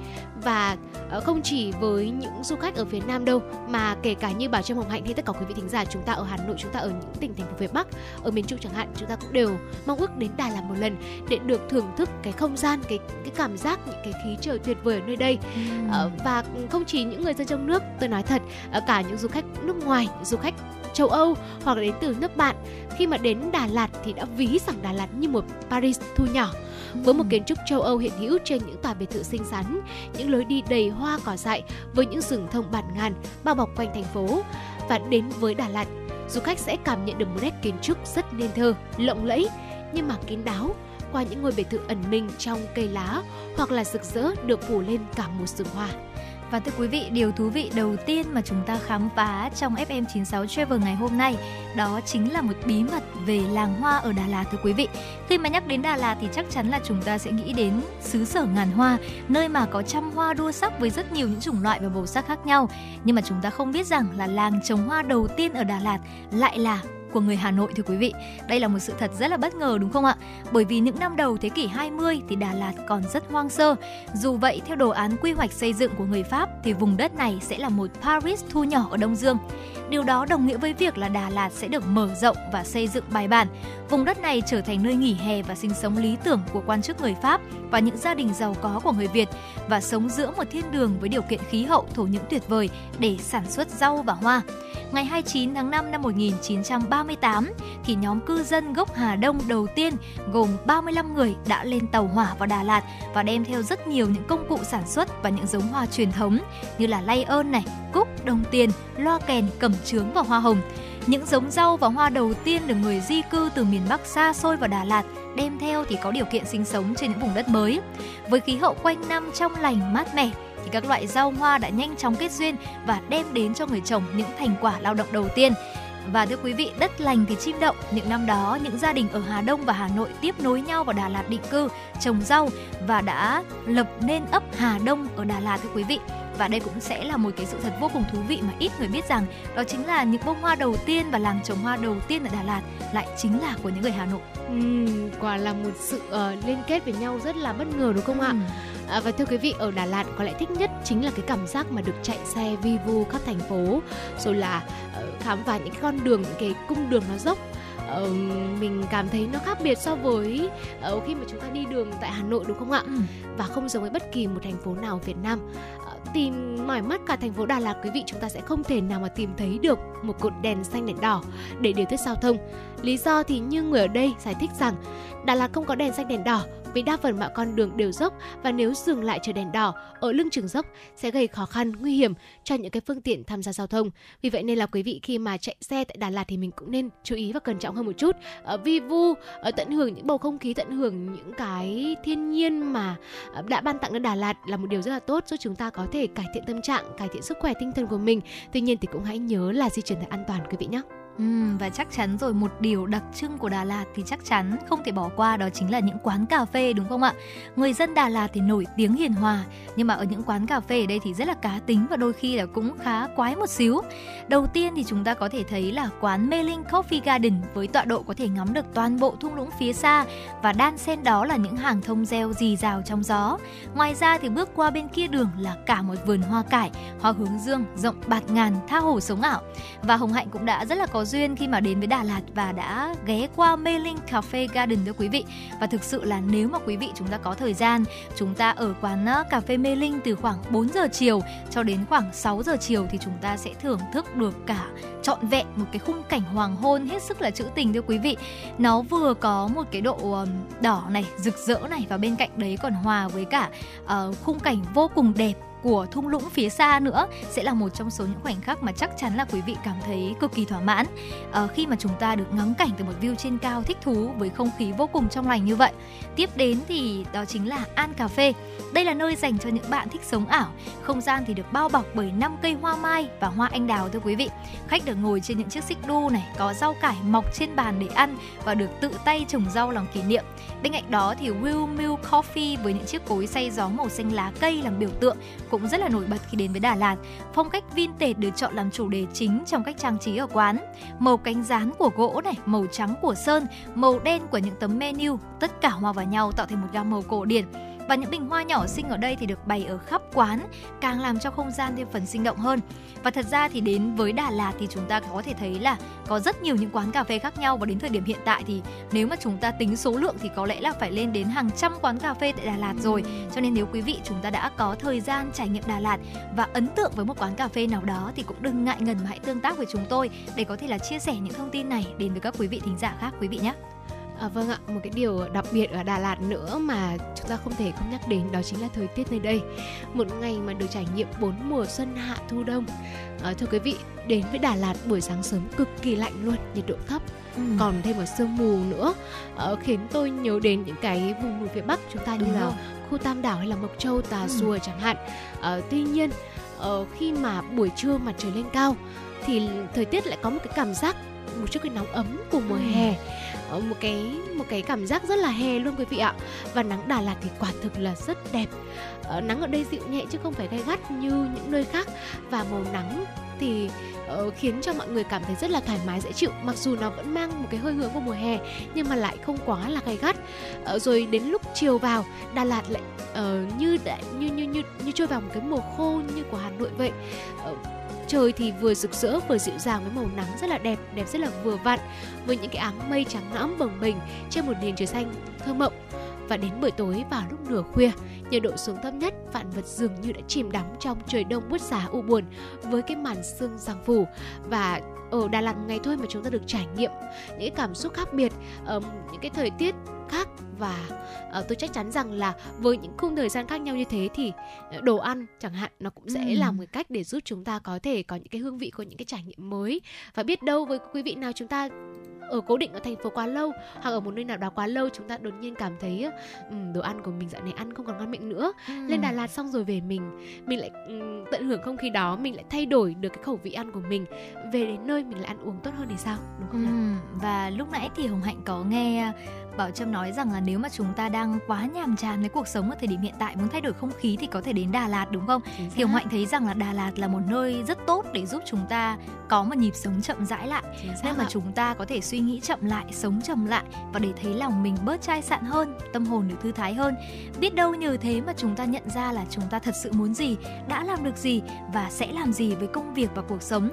và uh, không chỉ với những du khách ở phía Nam đâu mà kể cả như Bảo Trâm Hồng Hạnh hay tất cả quý vị thính giả chúng ta ở Hà Nội, chúng ta ở những tỉnh thành phố phía Bắc, ở miền Trung chẳng hạn, chúng ta cũng đều mong ước đến Đà Lạt một lần để được thưởng thức cái không gian, cái cái cảm giác những cái khí trời tuyệt vời ở nơi đây. Ừ. Uh, và không chỉ những người dân trong nước tôi nói thật cả những du khách nước ngoài những du khách châu Âu hoặc đến từ nước bạn khi mà đến Đà Lạt thì đã ví rằng Đà Lạt như một Paris thu nhỏ với một kiến trúc châu Âu hiện hữu trên những tòa biệt thự xinh xắn, những lối đi đầy hoa cỏ dại với những rừng thông bạt ngàn bao bọc quanh thành phố. Và đến với Đà Lạt, du khách sẽ cảm nhận được một nét kiến trúc rất nên thơ, lộng lẫy nhưng mà kín đáo qua những ngôi biệt thự ẩn mình trong cây lá hoặc là rực rỡ được phủ lên cả một rừng hoa. Và thưa quý vị, điều thú vị đầu tiên mà chúng ta khám phá trong FM96 Travel ngày hôm nay đó chính là một bí mật về làng hoa ở Đà Lạt thưa quý vị. Khi mà nhắc đến Đà Lạt thì chắc chắn là chúng ta sẽ nghĩ đến xứ sở ngàn hoa, nơi mà có trăm hoa đua sắc với rất nhiều những chủng loại và màu sắc khác nhau. Nhưng mà chúng ta không biết rằng là làng trồng hoa đầu tiên ở Đà Lạt lại là của người Hà Nội, thưa quý vị. Đây là một sự thật rất là bất ngờ, đúng không ạ? Bởi vì những năm đầu thế kỷ 20 thì Đà Lạt còn rất hoang sơ. Dù vậy, theo đồ án quy hoạch xây dựng của người Pháp thì vùng đất này sẽ là một Paris thu nhỏ ở Đông Dương. Điều đó đồng nghĩa với việc là Đà Lạt sẽ được mở rộng và xây dựng bài bản. Vùng đất này trở thành nơi nghỉ hè và sinh sống lý tưởng của quan chức người Pháp và những gia đình giàu có của người Việt và sống giữa một thiên đường với điều kiện khí hậu thổ nhưỡng tuyệt vời để sản xuất rau và hoa. Ngày 29 tháng 5 năm 1938 thì nhóm cư dân gốc Hà Đông đầu tiên gồm 35 người đã lên tàu hỏa vào Đà Lạt và đem theo rất nhiều những công cụ sản xuất và những giống hoa truyền thống như là lay ơn này, cúc, đồng tiền, loa kèn, cầm cẩm trướng và hoa hồng. Những giống rau và hoa đầu tiên được người di cư từ miền Bắc xa xôi vào Đà Lạt đem theo thì có điều kiện sinh sống trên những vùng đất mới. Với khí hậu quanh năm trong lành, mát mẻ, thì các loại rau hoa đã nhanh chóng kết duyên và đem đến cho người trồng những thành quả lao động đầu tiên. Và thưa quý vị, đất lành thì chim động. Những năm đó, những gia đình ở Hà Đông và Hà Nội tiếp nối nhau vào Đà Lạt định cư, trồng rau và đã lập nên ấp Hà Đông ở Đà Lạt thưa quý vị và đây cũng sẽ là một cái sự thật vô cùng thú vị mà ít người biết rằng đó chính là những bông hoa đầu tiên và làng trồng hoa đầu tiên ở Đà Lạt lại chính là của những người Hà Nội. Ừ, quả là một sự uh, liên kết với nhau rất là bất ngờ đúng không ừ. ạ? À, và thưa quý vị ở Đà Lạt có lẽ thích nhất chính là cái cảm giác mà được chạy xe vi vu khắp thành phố rồi là uh, khám phá những con đường những cái cung đường nó dốc uh, mình cảm thấy nó khác biệt so với uh, khi mà chúng ta đi đường tại Hà Nội đúng không ạ? Ừ. Và không giống với bất kỳ một thành phố nào Việt Nam. Uh, tìm mỏi mắt cả thành phố Đà Lạt quý vị chúng ta sẽ không thể nào mà tìm thấy được một cột đèn xanh đèn đỏ để điều tiết giao thông. Lý do thì như người ở đây giải thích rằng Đà Lạt không có đèn xanh đèn đỏ vì đa phần mọi con đường đều dốc và nếu dừng lại chờ đèn đỏ ở lưng chừng dốc sẽ gây khó khăn nguy hiểm cho những cái phương tiện tham gia giao thông. Vì vậy nên là quý vị khi mà chạy xe tại Đà Lạt thì mình cũng nên chú ý và cẩn trọng hơn một chút. Ở vi vu, ở tận hưởng những bầu không khí, tận hưởng những cái thiên nhiên mà ờ, đã ban tặng đến Đà Lạt là một điều rất là tốt giúp chúng ta có thể cải thiện tâm trạng, cải thiện sức khỏe tinh thần của mình. Tuy nhiên thì cũng hãy nhớ là di chuyển thật an toàn quý vị nhé. Ừ, và chắc chắn rồi một điều đặc trưng của Đà Lạt thì chắc chắn không thể bỏ qua đó chính là những quán cà phê đúng không ạ? Người dân Đà Lạt thì nổi tiếng hiền hòa nhưng mà ở những quán cà phê ở đây thì rất là cá tính và đôi khi là cũng khá quái một xíu. Đầu tiên thì chúng ta có thể thấy là quán Mê Linh Coffee Garden với tọa độ có thể ngắm được toàn bộ thung lũng phía xa và đan xen đó là những hàng thông reo rì rào trong gió. Ngoài ra thì bước qua bên kia đường là cả một vườn hoa cải, hoa hướng dương rộng bạt ngàn tha hồ sống ảo. Và Hồng Hạnh cũng đã rất là có duyên khi mà đến với Đà Lạt và đã ghé qua Mê Linh Cafe Garden cho quý vị. Và thực sự là nếu mà quý vị chúng ta có thời gian, chúng ta ở quán ờ, cà phê Mê Linh từ khoảng 4 giờ chiều cho đến khoảng 6 giờ chiều thì chúng ta sẽ thưởng thức được cả trọn vẹn một cái khung cảnh hoàng hôn hết sức là trữ tình thưa quý vị. Nó vừa có một cái độ ờ, đỏ này, rực rỡ này và bên cạnh đấy còn hòa với cả uh, khung cảnh vô cùng đẹp của thung lũng phía xa nữa sẽ là một trong số những khoảnh khắc mà chắc chắn là quý vị cảm thấy cực kỳ thỏa mãn à, khi mà chúng ta được ngắm cảnh từ một view trên cao thích thú với không khí vô cùng trong lành như vậy. Tiếp đến thì đó chính là An Cà Phê. Đây là nơi dành cho những bạn thích sống ảo. Không gian thì được bao bọc bởi năm cây hoa mai và hoa anh đào thưa quý vị. Khách được ngồi trên những chiếc xích đu này, có rau cải mọc trên bàn để ăn và được tự tay trồng rau làm kỷ niệm. Bên cạnh đó thì Will Mill Coffee với những chiếc cối xay gió màu xanh lá cây làm biểu tượng cũng rất là nổi bật khi đến với Đà Lạt. Phong cách vintage được chọn làm chủ đề chính trong cách trang trí ở quán. Màu cánh rán của gỗ này, màu trắng của sơn, màu đen của những tấm menu, tất cả hòa vào nhau tạo thành một gam màu cổ điển và những bình hoa nhỏ xinh ở đây thì được bày ở khắp quán, càng làm cho không gian thêm phần sinh động hơn. Và thật ra thì đến với Đà Lạt thì chúng ta có thể thấy là có rất nhiều những quán cà phê khác nhau. Và đến thời điểm hiện tại thì nếu mà chúng ta tính số lượng thì có lẽ là phải lên đến hàng trăm quán cà phê tại Đà Lạt rồi. Cho nên nếu quý vị chúng ta đã có thời gian trải nghiệm Đà Lạt và ấn tượng với một quán cà phê nào đó thì cũng đừng ngại ngần mà hãy tương tác với chúng tôi để có thể là chia sẻ những thông tin này đến với các quý vị thính giả khác, quý vị nhé. À, vâng ạ, một cái điều đặc biệt ở Đà Lạt nữa mà chúng ta không thể không nhắc đến đó chính là thời tiết nơi đây. Một ngày mà được trải nghiệm bốn mùa xuân hạ thu đông. À, thưa quý vị, đến với Đà Lạt buổi sáng sớm cực kỳ lạnh luôn, nhiệt độ thấp. Ừ. còn thêm ở sương mù nữa uh, khiến tôi nhớ đến những cái vùng núi phía bắc chúng ta như là khu tam đảo hay là mộc châu tà ừ. xùa chẳng hạn uh, tuy nhiên uh, khi mà buổi trưa mặt trời lên cao thì thời tiết lại có một cái cảm giác một chút cái nóng ấm của mùa ừ. hè một cái một cái cảm giác rất là hè luôn quý vị ạ. Và nắng Đà Lạt thì quả thực là rất đẹp. Ờ, nắng ở đây dịu nhẹ chứ không phải gay gắt như những nơi khác. Và màu nắng thì uh, khiến cho mọi người cảm thấy rất là thoải mái dễ chịu. Mặc dù nó vẫn mang một cái hơi hướng của mùa hè nhưng mà lại không quá là gay gắt. Uh, rồi đến lúc chiều vào Đà Lạt lại uh, như như như như như trôi vào một cái mùa khô như của Hà Nội vậy. Uh, trời thì vừa rực rỡ, vừa dịu dàng với màu nắng rất là đẹp đẹp rất là vừa vặn. Với những cái áng mây trắng nõm bồng bềnh trên một nền trời xanh thơ mộng và đến buổi tối vào lúc nửa khuya nhiệt độ xuống thấp nhất vạn vật dường như đã chìm đắm trong trời đông buốt giá u buồn với cái màn sương giăng phủ. Và ở Đà Lạt ngày thôi mà chúng ta được trải nghiệm những cái cảm xúc khác biệt um, những cái thời tiết khác. Và uh, tôi chắc chắn rằng là với những khung thời gian khác nhau như thế thì ờ, đồ ăn chẳng hạn nó cũng sẽ ừ. là một cách để giúp chúng ta có thể có những cái hương vị có những cái trải nghiệm mới. Và biết đâu với quý vị nào chúng ta ở cố định ở thành phố quá lâu hoặc ở một nơi nào đó quá lâu chúng ta đột nhiên cảm thấy um, đồ ăn của mình dạo này ăn không còn ngon miệng nữa ừ. lên Đà Lạt xong rồi về mình mình lại um, tận hưởng không khí đó mình lại thay đổi được cái khẩu vị ăn của mình về đến nơi mình lại ăn uống tốt hơn thì sao đúng không ừ. nào và lúc nãy thì Hồng Hạnh có nghe Bảo Trâm nói rằng là nếu mà chúng ta đang quá nhàm chán với cuộc sống ở thời điểm hiện tại muốn thay đổi không khí thì có thể đến Đà Lạt đúng không? Thì Hồng Hạnh thấy rằng là Đà Lạt là một nơi rất tốt để giúp chúng ta có một nhịp sống chậm rãi lại. Nên mà chúng ta có thể suy nghĩ chậm lại, sống chậm lại và để thấy lòng mình bớt chai sạn hơn, tâm hồn được thư thái hơn. Biết đâu nhờ thế mà chúng ta nhận ra là chúng ta thật sự muốn gì, đã làm được gì và sẽ làm gì với công việc và cuộc sống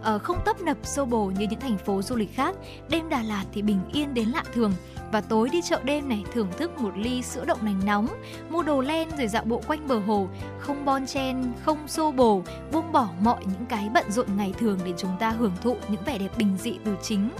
uh, không tấp nập xô bồ như những thành phố du lịch khác. Đêm Đà Lạt thì bình yên đến lạ thường và tối đi chợ đêm này thưởng thức một ly sữa đậu nành nóng, mua đồ len rồi dạo bộ quanh bờ hồ, không bon chen, không xô bồ, buông bỏ mọi những cái bận rộn ngày thường để chúng ta hưởng thụ những vẻ đẹp bình dị từ chính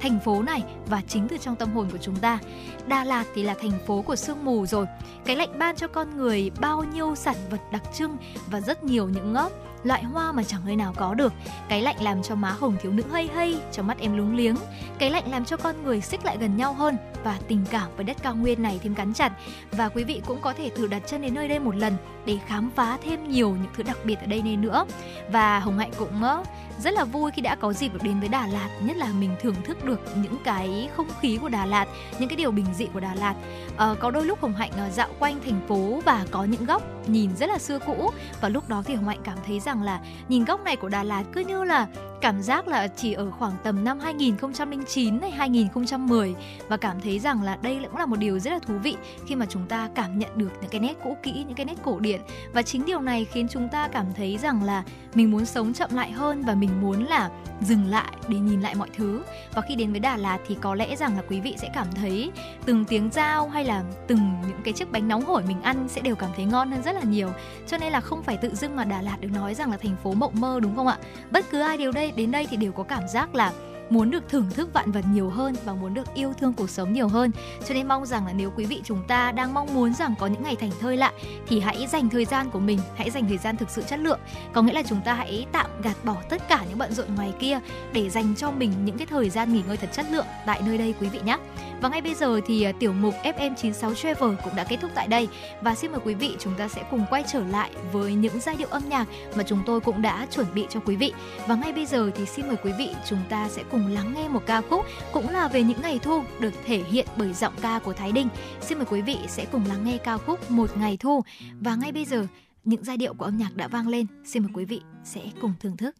thành phố này và chính từ trong tâm hồn của chúng ta. Đà Lạt thì là thành phố của sương mù rồi. Cái lạnh ban cho con người bao nhiêu sản vật đặc trưng và rất nhiều những ngóc loại hoa mà chẳng nơi nào có được. Cái lạnh làm cho má hồng thiếu nữ hây hây, cho mắt em lúng liếng. Cái lạnh làm cho con người xích lại gần nhau hơn và tình cảm với đất cao nguyên này thêm gắn chặt. Và quý vị cũng có thể thử đặt chân đến nơi đây một lần để khám phá thêm nhiều những thứ đặc biệt ở đây này nữa. Và Hồng Hạnh cũng ờ, rất là vui khi đã có dịp được đến với Đà Lạt, nhất là mình thưởng thức được những cái không khí của Đà Lạt, những cái điều bình dị của Đà Lạt. À, có đôi lúc Hồng Hạnh ờ, dạo quanh thành phố và có những góc nhìn rất là xưa cũ và lúc đó thì Hồng Hạnh cảm thấy rằng là nhìn góc này của Đà Lạt cứ như là cảm giác là chỉ ở khoảng tầm năm 2009 hay 2010 và cảm thấy rằng là đây cũng là một điều rất là thú vị khi mà chúng ta cảm nhận được những cái nét cũ kỹ, những cái nét cổ điển. Và chính điều này khiến chúng ta cảm thấy rằng là mình muốn sống chậm lại hơn và mình muốn là dừng lại để nhìn lại mọi thứ. Và khi đến với Đà Lạt thì có lẽ rằng là quý vị sẽ cảm thấy từng tiếng dao hay là từng những cái chiếc bánh nóng hổi mình ăn sẽ đều cảm thấy ngon hơn rất là nhiều. Cho nên là không phải tự dưng mà Đà Lạt được nói rằng là thành phố mộng mơ đúng không ạ? Bất cứ ai đều đây đến đây thì đều có cảm giác là muốn được thưởng thức vạn vật nhiều hơn và muốn được yêu thương cuộc sống nhiều hơn. Cho nên mong rằng là nếu quý vị chúng ta đang mong muốn rằng có những ngày thành thơi lại thì hãy dành thời gian của mình, hãy dành thời gian thực sự chất lượng. Có nghĩa là chúng ta hãy tạm gạt bỏ tất cả những bận rộn ngoài kia để dành cho mình những cái thời gian nghỉ ngơi thật chất lượng tại nơi đây quý vị nhé và ngay bây giờ thì à, tiểu mục FM96 Travel cũng đã kết thúc tại đây và xin mời quý vị chúng ta sẽ cùng quay trở lại với những giai điệu âm nhạc mà chúng tôi cũng đã chuẩn bị cho quý vị. Và ngay bây giờ thì xin mời quý vị chúng ta sẽ cùng lắng nghe một ca khúc cũng là về những ngày thu được thể hiện bởi giọng ca của Thái Đinh. Xin mời quý vị sẽ cùng lắng nghe ca khúc Một ngày thu và ngay bây giờ, những giai điệu của âm nhạc đã vang lên. Xin mời quý vị sẽ cùng thưởng thức.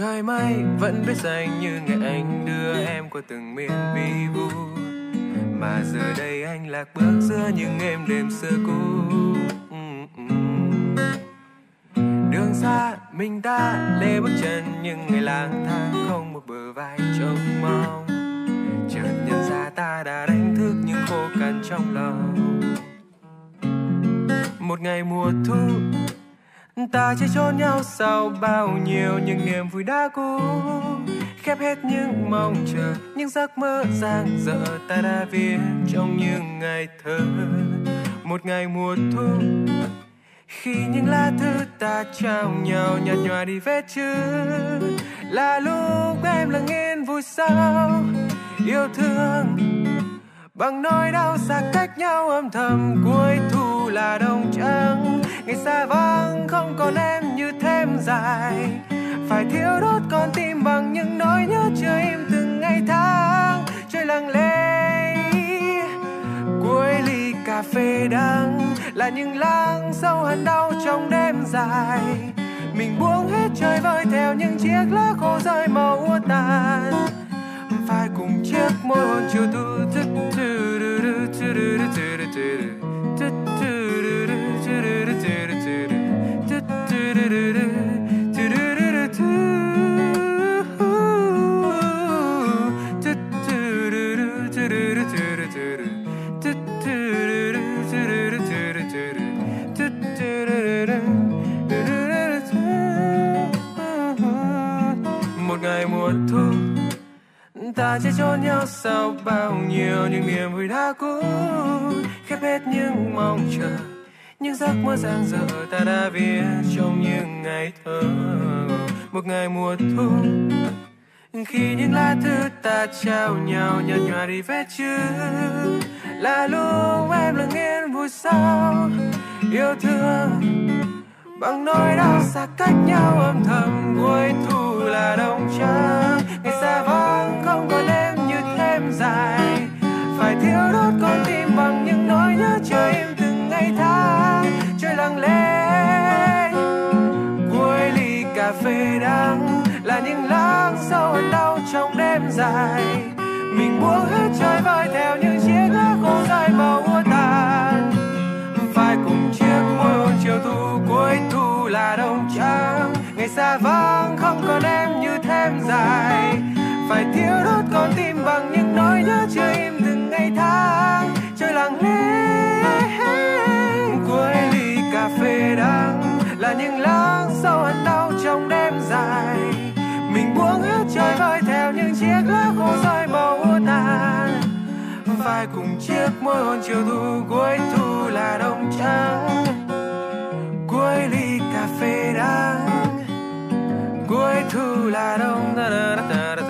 Trời mây vẫn biết dành như ngày anh đưa em qua từng miền vi vu. Mà giờ đây anh lạc bước giữa những êm đêm xưa cũ. Đường xa mình ta lê bước chân nhưng ngày lang thang không một bờ vai trông mong. Chợt nhận ra ta đã đánh thức những khô cằn trong lòng. Một ngày mùa thu ta chỉ cho nhau sau bao nhiêu những niềm vui đã cũ, khép hết những mong chờ, những giấc mơ dang dở ta đã viết trong những ngày thơ. Một ngày mùa thu, khi những lá thư ta trao nhau nhạt nhòa đi vết chữ, là lúc em lặng yên vui sao, yêu thương. Bằng nỗi đau xa cách nhau âm thầm, cuối thu là đông trắng ngày xa vắng không còn em như thêm dài phải thiếu đốt con tim bằng những nỗi nhớ chưa im từng ngày tháng trôi lặng lẽ cuối ly cà phê đắng là những lang sâu hằn đau trong đêm dài mình buông hết trời vơi theo những chiếc lá khô rơi màu úa tàn phải cùng chiếc môi hôn chiều thu thức ta sẽ trốn nhau sau bao nhiêu những niềm vui đã cũ khép hết những mong chờ những giấc mơ dang dở ta đã viết trong những ngày thơ. Một ngày mùa thu. Khi những lá thư ta trao nhau nhạt nhòa đi vết chữ. Là lúc em lặng yên vui sao yêu thương. Bằng nỗi đau xa cách nhau, âm thầm cuối thu là đông trăng. Ngày xa vắng không còn em như thêm dài. Là những láng sâu hơn đau trong đêm dài. Mình buông hết trời vơi theo những chiếc lá khô dài màu úa tàn. Phải cùng chiếc môi hôn chiều thu cuối thu là đông trắng, ngày xa vắng không còn em như thêm dài. Phải thiếu đốt con tim bằng những nỗi nhớ chưa im từng ngày tháng. Trời lặng lẽ cuối ly cà phê đắng là những láng sâu hơn đau trong đêm dài mình buông trôi trời vơi theo những chiếc lá khô rơi màu tàn. Vai cùng chiếc môi hôn chiều thu, cuối thu là đông trắng cuối ly cà phê đắng. Cuối thu là đông da da da da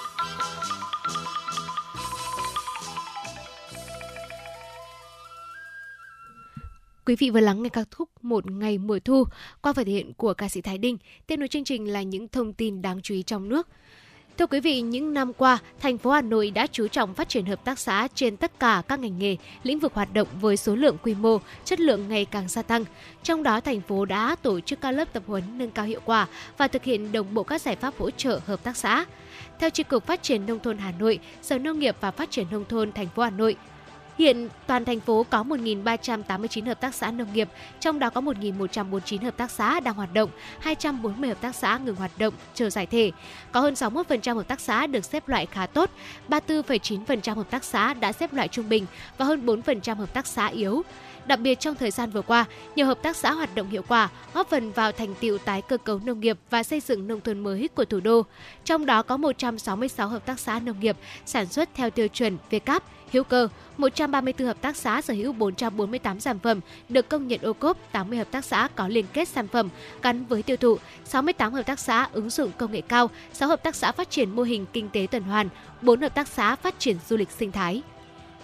Quý vị vừa lắng nghe ca khúc Một ngày mùa thu qua phần thể hiện của ca sĩ Thái Đinh. Tiếp nối chương trình là những thông tin đáng chú ý trong nước. Thưa quý vị, những năm qua, thành phố Hà Nội đã chú trọng phát triển hợp tác xã trên tất cả các ngành nghề, lĩnh vực hoạt động với số lượng quy mô, chất lượng ngày càng gia tăng. Trong đó, thành phố đã tổ chức các lớp tập huấn nâng cao hiệu quả và thực hiện đồng bộ các giải pháp hỗ trợ hợp tác xã. Theo Chi cục Phát triển Nông thôn Hà Nội, Sở Nông nghiệp và Phát triển Nông thôn thành phố Hà Nội, Hiện toàn thành phố có 1.389 hợp tác xã nông nghiệp, trong đó có 1.149 hợp tác xã đang hoạt động, 240 hợp tác xã ngừng hoạt động, chờ giải thể. Có hơn 61% hợp tác xã được xếp loại khá tốt, 34,9% hợp tác xã đã xếp loại trung bình và hơn 4% hợp tác xã yếu. Đặc biệt trong thời gian vừa qua, nhiều hợp tác xã hoạt động hiệu quả, góp phần vào thành tiệu tái cơ cấu nông nghiệp và xây dựng nông thôn mới của thủ đô. Trong đó có 166 hợp tác xã nông nghiệp sản xuất theo tiêu chuẩn VCAP, hữu cơ, 134 hợp tác xã sở hữu 448 sản phẩm được công nhận ô cốp, 80 hợp tác xã có liên kết sản phẩm gắn với tiêu thụ, 68 hợp tác xã ứng dụng công nghệ cao, 6 hợp tác xã phát triển mô hình kinh tế tuần hoàn, 4 hợp tác xã phát triển du lịch sinh thái.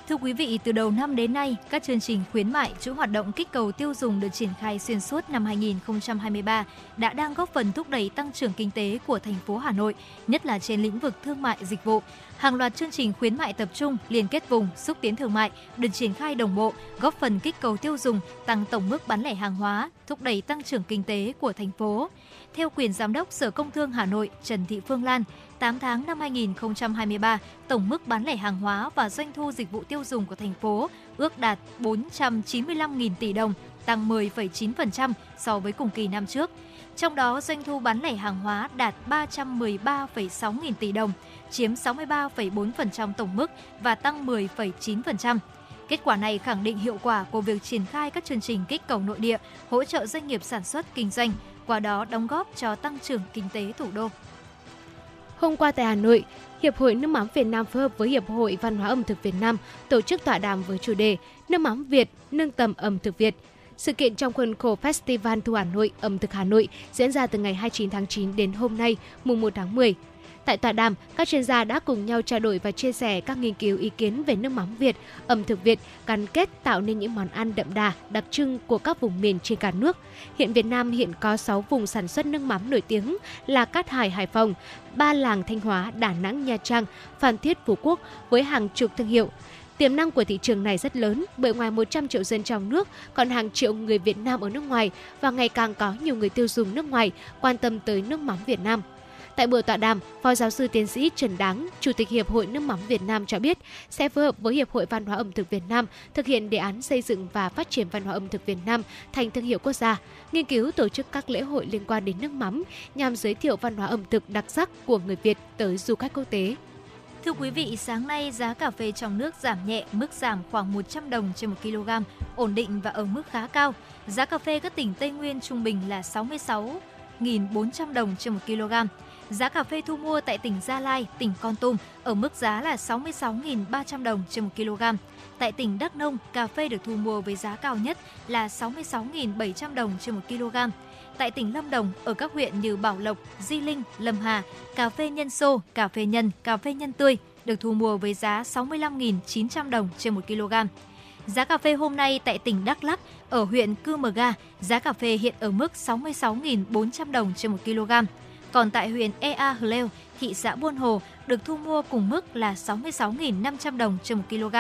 Thưa quý vị, từ đầu năm đến nay, các chương trình khuyến mại, chuỗi hoạt động kích cầu tiêu dùng được triển khai xuyên suốt năm 2023 đã đang góp phần thúc đẩy tăng trưởng kinh tế của thành phố Hà Nội, nhất là trên lĩnh vực thương mại dịch vụ. Hàng loạt chương trình khuyến mại tập trung, liên kết vùng, xúc tiến thương mại được triển khai đồng bộ, góp phần kích cầu tiêu dùng, tăng tổng mức bán lẻ hàng hóa, thúc đẩy tăng trưởng kinh tế của thành phố. Theo quyền giám đốc Sở Công Thương Hà Nội Trần Thị Phương Lan, 8 tháng năm 2023, tổng mức bán lẻ hàng hóa và doanh thu dịch vụ tiêu dùng của thành phố ước đạt 495.000 tỷ đồng, tăng 10,9% so với cùng kỳ năm trước. Trong đó, doanh thu bán lẻ hàng hóa đạt 313,6 nghìn tỷ đồng, chiếm 63,4% tổng mức và tăng 10,9%. Kết quả này khẳng định hiệu quả của việc triển khai các chương trình kích cầu nội địa, hỗ trợ doanh nghiệp sản xuất kinh doanh, qua đó đóng góp cho tăng trưởng kinh tế thủ đô. Hôm qua tại Hà Nội, Hiệp hội Nước mắm Việt Nam phối hợp với Hiệp hội Văn hóa ẩm thực Việt Nam tổ chức tọa đàm với chủ đề Nước mắm Việt, nâng tầm ẩm thực Việt. Sự kiện trong khuôn khổ Festival Thu Hà Nội, ẩm thực Hà Nội diễn ra từ ngày 29 tháng 9 đến hôm nay, mùng 1 tháng 10. Tại tọa đàm, các chuyên gia đã cùng nhau trao đổi và chia sẻ các nghiên cứu ý kiến về nước mắm Việt, ẩm thực Việt, gắn kết tạo nên những món ăn đậm đà, đặc trưng của các vùng miền trên cả nước. Hiện Việt Nam hiện có 6 vùng sản xuất nước mắm nổi tiếng là Cát Hải, Hải Phòng, Ba Làng, Thanh Hóa, Đà Nẵng, Nha Trang, Phan Thiết, Phú Quốc với hàng chục thương hiệu. Tiềm năng của thị trường này rất lớn bởi ngoài 100 triệu dân trong nước, còn hàng triệu người Việt Nam ở nước ngoài và ngày càng có nhiều người tiêu dùng nước ngoài quan tâm tới nước mắm Việt Nam. Tại buổi tọa đàm, Phó giáo sư tiến sĩ Trần Đáng, Chủ tịch Hiệp hội nước mắm Việt Nam cho biết sẽ phối hợp với Hiệp hội Văn hóa ẩm thực Việt Nam thực hiện đề án xây dựng và phát triển văn hóa ẩm thực Việt Nam thành thương hiệu quốc gia, nghiên cứu tổ chức các lễ hội liên quan đến nước mắm nhằm giới thiệu văn hóa ẩm thực đặc sắc của người Việt tới du khách quốc tế. Thưa quý vị, sáng nay giá cà phê trong nước giảm nhẹ, mức giảm khoảng 100 đồng trên 1 kg, ổn định và ở mức khá cao. Giá cà phê các tỉnh Tây Nguyên trung bình là 66.400 đồng trên 1 kg. Giá cà phê thu mua tại tỉnh Gia Lai, tỉnh Con Tum ở mức giá là 66.300 đồng trên 1 kg. Tại tỉnh Đắk Nông, cà phê được thu mua với giá cao nhất là 66.700 đồng trên 1 kg. Tại tỉnh Lâm Đồng, ở các huyện như Bảo Lộc, Di Linh, Lâm Hà, cà phê nhân sô, cà phê nhân, cà phê nhân tươi được thu mua với giá 65.900 đồng trên 1 kg. Giá cà phê hôm nay tại tỉnh Đắk Lắk, ở huyện Cư Mờ Ga, giá cà phê hiện ở mức 66.400 đồng trên 1 kg. Còn tại huyện Ea Hleu, thị xã Buôn Hồ được thu mua cùng mức là 66.500 đồng trên 1 kg.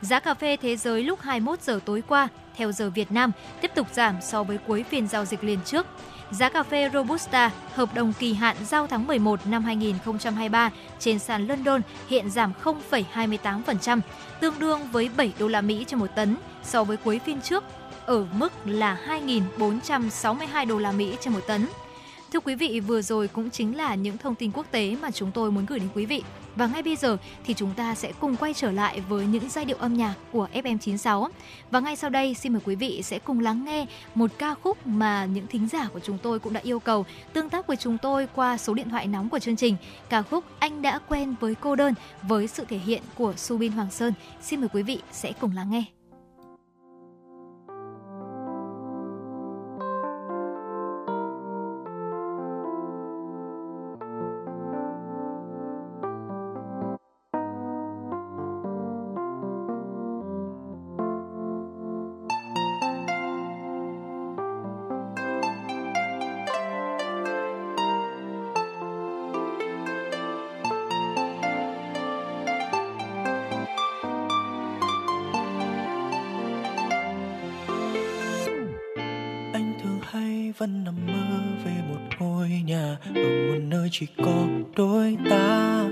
Giá cà phê thế giới lúc 21 giờ tối qua theo giờ Việt Nam tiếp tục giảm so với cuối phiên giao dịch liền trước. Giá cà phê Robusta hợp đồng kỳ hạn giao tháng 11 năm 2023 trên sàn London hiện giảm 0,28%, tương đương với 7 đô la Mỹ trên một tấn so với cuối phiên trước ở mức là 2.462 đô la Mỹ trên một tấn. Thưa quý vị, vừa rồi cũng chính là những thông tin quốc tế mà chúng tôi muốn gửi đến quý vị. Và ngay bây giờ thì chúng ta sẽ cùng quay trở lại với những giai điệu âm nhạc của FM96. Và ngay sau đây xin mời quý vị sẽ cùng lắng nghe một ca khúc mà những thính giả của chúng tôi cũng đã yêu cầu tương tác với chúng tôi qua số điện thoại nóng của chương trình. Ca khúc Anh đã quen với cô đơn với sự thể hiện của Subin Hoàng Sơn. Xin mời quý vị sẽ cùng lắng nghe. Chỉ có đôi ta.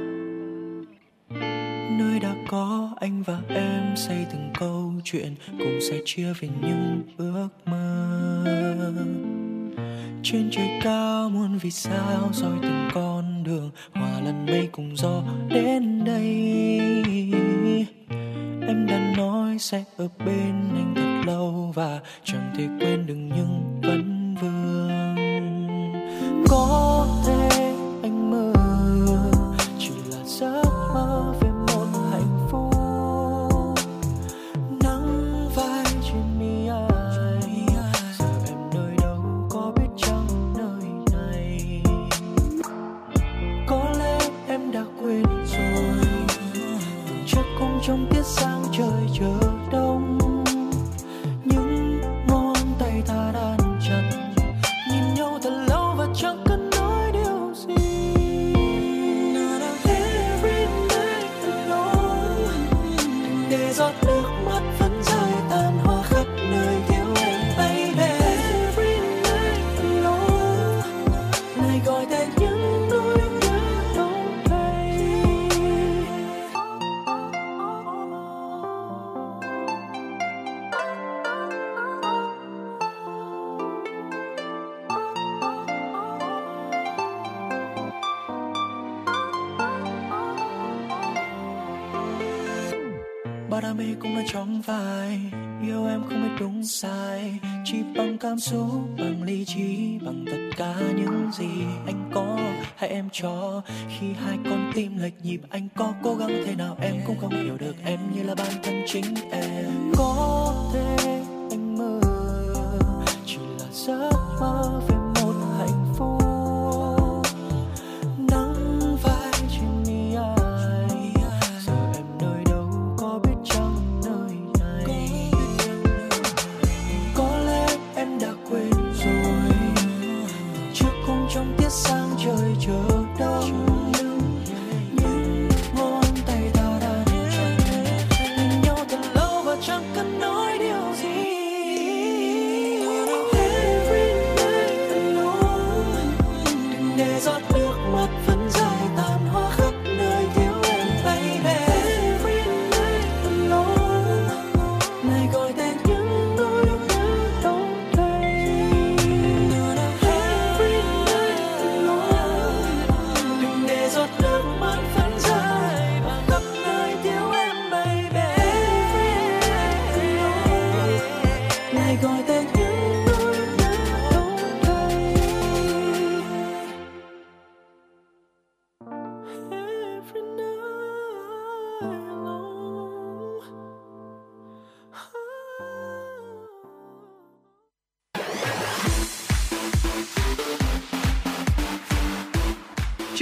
Nơi đã có anh và em xây từng câu chuyện, cùng sẽ chia về những ước mơ. Trên trời cao muôn vì sao soi từng con đường, hòa lần mây cùng gió đến đây. Em đã nói sẽ ở bên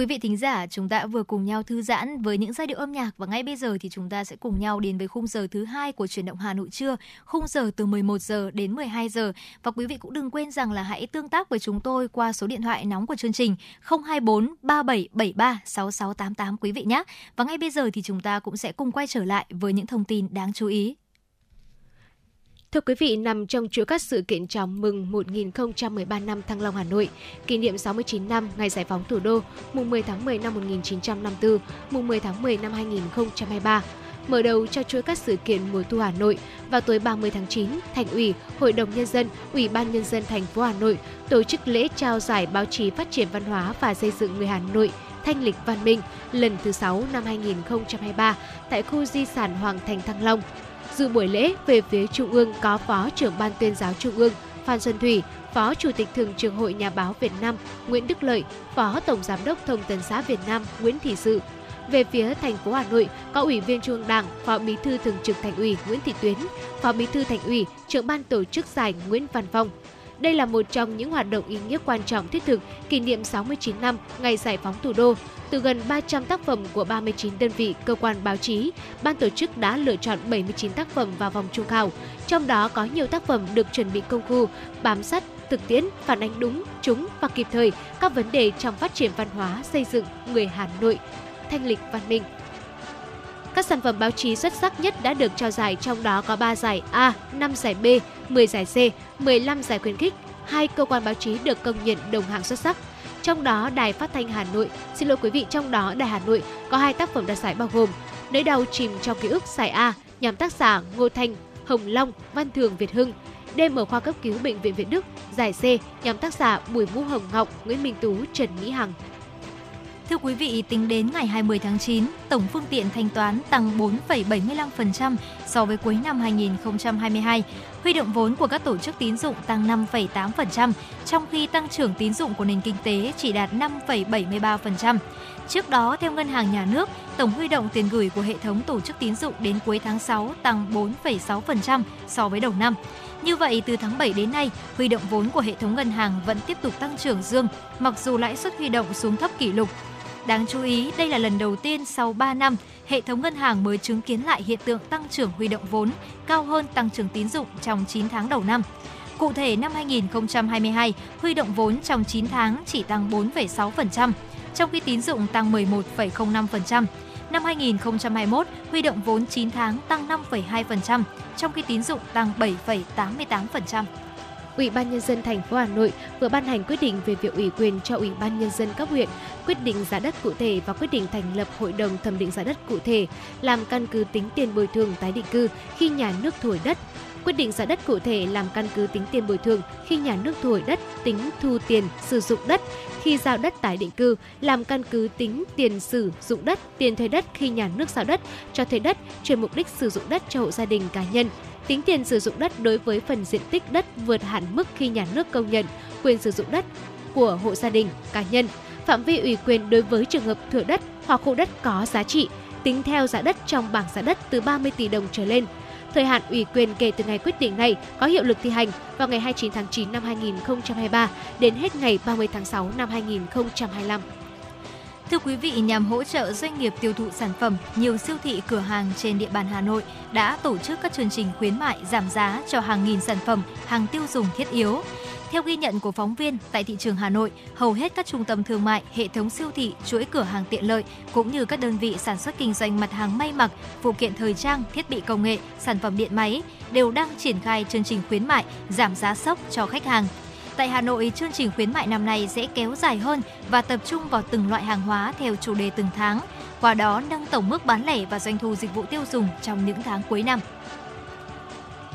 Quý vị thính giả, chúng ta vừa cùng nhau thư giãn với những giai điệu âm nhạc và ngay bây giờ thì chúng ta sẽ cùng nhau đến với khung giờ thứ hai của chuyển động Hà Nội trưa, khung giờ từ 11 giờ đến 12 giờ. Và quý vị cũng đừng quên rằng là hãy tương tác với chúng tôi qua số điện thoại nóng của chương trình 024 3773 6688 quý vị nhé. Và ngay bây giờ thì chúng ta cũng sẽ cùng quay trở lại với những thông tin đáng chú ý. Thưa quý vị, nằm trong chuỗi các sự kiện chào mừng 1013 năm Thăng Long Hà Nội, kỷ niệm 69 năm ngày giải phóng thủ đô, mùng 10 tháng 10 năm 1954, mùng 10 tháng 10 năm 2023. Mở đầu cho chuỗi các sự kiện mùa thu Hà Nội, vào tối 30 tháng 9, Thành ủy, Hội đồng Nhân dân, Ủy ban Nhân dân thành phố Hà Nội tổ chức lễ trao giải báo chí phát triển văn hóa và xây dựng người Hà Nội Thanh lịch văn minh lần thứ 6 năm 2023 tại khu di sản Hoàng thành Thăng Long. Dự buổi lễ về phía Trung ương có Phó trưởng Ban tuyên giáo Trung ương Phan Xuân Thủy, Phó Chủ tịch Thường trực Hội Nhà báo Việt Nam Nguyễn Đức Lợi, Phó Tổng Giám đốc Thông tấn xã Việt Nam Nguyễn Thị Sự. Về phía thành phố Hà Nội có Ủy viên Trung ương Đảng, Phó Bí thư Thường trực Thành ủy Nguyễn Thị Tuyến, Phó Bí thư Thành ủy, Trưởng ban tổ chức giải Nguyễn Văn Phong. Đây là một trong những hoạt động ý nghĩa quan trọng thiết thực kỷ niệm 69 năm ngày giải phóng thủ đô. Từ gần 300 tác phẩm của 39 đơn vị cơ quan báo chí, ban tổ chức đã lựa chọn 79 tác phẩm vào vòng trung khảo. Trong đó có nhiều tác phẩm được chuẩn bị công phu, bám sát thực tiễn, phản ánh đúng, trúng và kịp thời các vấn đề trong phát triển văn hóa, xây dựng người Hà Nội, thanh lịch văn minh. Các sản phẩm báo chí xuất sắc nhất đã được trao giải trong đó có 3 giải A, 5 giải B, 10 giải C, 15 giải khuyến khích, hai cơ quan báo chí được công nhận đồng hạng xuất sắc. Trong đó Đài Phát thanh Hà Nội, xin lỗi quý vị, trong đó Đài Hà Nội có hai tác phẩm đạt giải bao gồm Nỗi đau chìm trong ký ức giải A, nhóm tác giả Ngô Thanh, Hồng Long, Văn Thường Việt Hưng. Đêm ở khoa cấp cứu bệnh viện Việt Đức, giải C nhóm tác giả Bùi Vũ Hồng Ngọc, Nguyễn Minh Tú, Trần Mỹ Hằng. Thưa quý vị, tính đến ngày 20 tháng 9, tổng phương tiện thanh toán tăng 4,75% so với cuối năm 2022. Huy động vốn của các tổ chức tín dụng tăng 5,8%, trong khi tăng trưởng tín dụng của nền kinh tế chỉ đạt 5,73%. Trước đó, theo Ngân hàng Nhà nước, tổng huy động tiền gửi của hệ thống tổ chức tín dụng đến cuối tháng 6 tăng 4,6% so với đầu năm. Như vậy, từ tháng 7 đến nay, huy động vốn của hệ thống ngân hàng vẫn tiếp tục tăng trưởng dương, mặc dù lãi suất huy động xuống thấp kỷ lục. Đáng chú ý, đây là lần đầu tiên sau 3 năm, hệ thống ngân hàng mới chứng kiến lại hiện tượng tăng trưởng huy động vốn cao hơn tăng trưởng tín dụng trong 9 tháng đầu năm. Cụ thể, năm 2022, huy động vốn trong 9 tháng chỉ tăng 4,6%, trong khi tín dụng tăng 11,05%. Năm 2021, huy động vốn 9 tháng tăng 5,2%, trong khi tín dụng tăng 7,88%. Ủy ban nhân dân thành phố Hà Nội vừa ban hành quyết định về việc ủy quyền cho Ủy ban nhân dân cấp huyện quyết định giá đất cụ thể và quyết định thành lập hội đồng thẩm định giá đất cụ thể làm căn cứ tính tiền bồi thường tái định cư khi nhà nước thổi đất. Quyết định giá đất cụ thể làm căn cứ tính tiền bồi thường khi nhà nước thu hồi đất, tính thu tiền sử dụng đất khi giao đất tái định cư, làm căn cứ tính tiền sử dụng đất, tiền thuê đất khi nhà nước giao đất, cho thuê đất, chuyển mục đích sử dụng đất cho hộ gia đình cá nhân, tính tiền sử dụng đất đối với phần diện tích đất vượt hạn mức khi nhà nước công nhận quyền sử dụng đất của hộ gia đình, cá nhân, phạm vi ủy quyền đối với trường hợp thửa đất hoặc khu đất có giá trị, tính theo giá đất trong bảng giá đất từ 30 tỷ đồng trở lên. Thời hạn ủy quyền kể từ ngày quyết định này có hiệu lực thi hành vào ngày 29 tháng 9 năm 2023 đến hết ngày 30 tháng 6 năm 2025. Thưa quý vị, nhằm hỗ trợ doanh nghiệp tiêu thụ sản phẩm, nhiều siêu thị cửa hàng trên địa bàn Hà Nội đã tổ chức các chương trình khuyến mại giảm giá cho hàng nghìn sản phẩm, hàng tiêu dùng thiết yếu. Theo ghi nhận của phóng viên, tại thị trường Hà Nội, hầu hết các trung tâm thương mại, hệ thống siêu thị, chuỗi cửa hàng tiện lợi cũng như các đơn vị sản xuất kinh doanh mặt hàng may mặc, phụ kiện thời trang, thiết bị công nghệ, sản phẩm điện máy đều đang triển khai chương trình khuyến mại giảm giá sốc cho khách hàng. Tại Hà Nội, chương trình khuyến mại năm nay sẽ kéo dài hơn và tập trung vào từng loại hàng hóa theo chủ đề từng tháng, qua đó nâng tổng mức bán lẻ và doanh thu dịch vụ tiêu dùng trong những tháng cuối năm.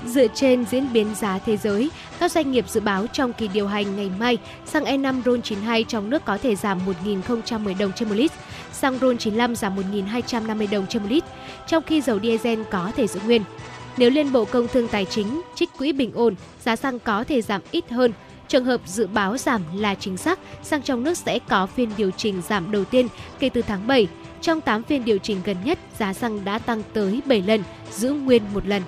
Dựa trên diễn biến giá thế giới, các doanh nghiệp dự báo trong kỳ điều hành ngày mai, xăng E5 RON92 trong nước có thể giảm 1.010 đồng trên một lít, xăng RON95 giảm 1.250 đồng trên một lít, trong khi dầu diesel có thể giữ nguyên. Nếu Liên Bộ Công Thương Tài chính trích quỹ bình ổn, giá xăng có thể giảm ít hơn. Trường hợp dự báo giảm là chính xác, xăng trong nước sẽ có phiên điều chỉnh giảm đầu tiên kể từ tháng 7. Trong 8 phiên điều chỉnh gần nhất, giá xăng đã tăng tới 7 lần, giữ nguyên một lần.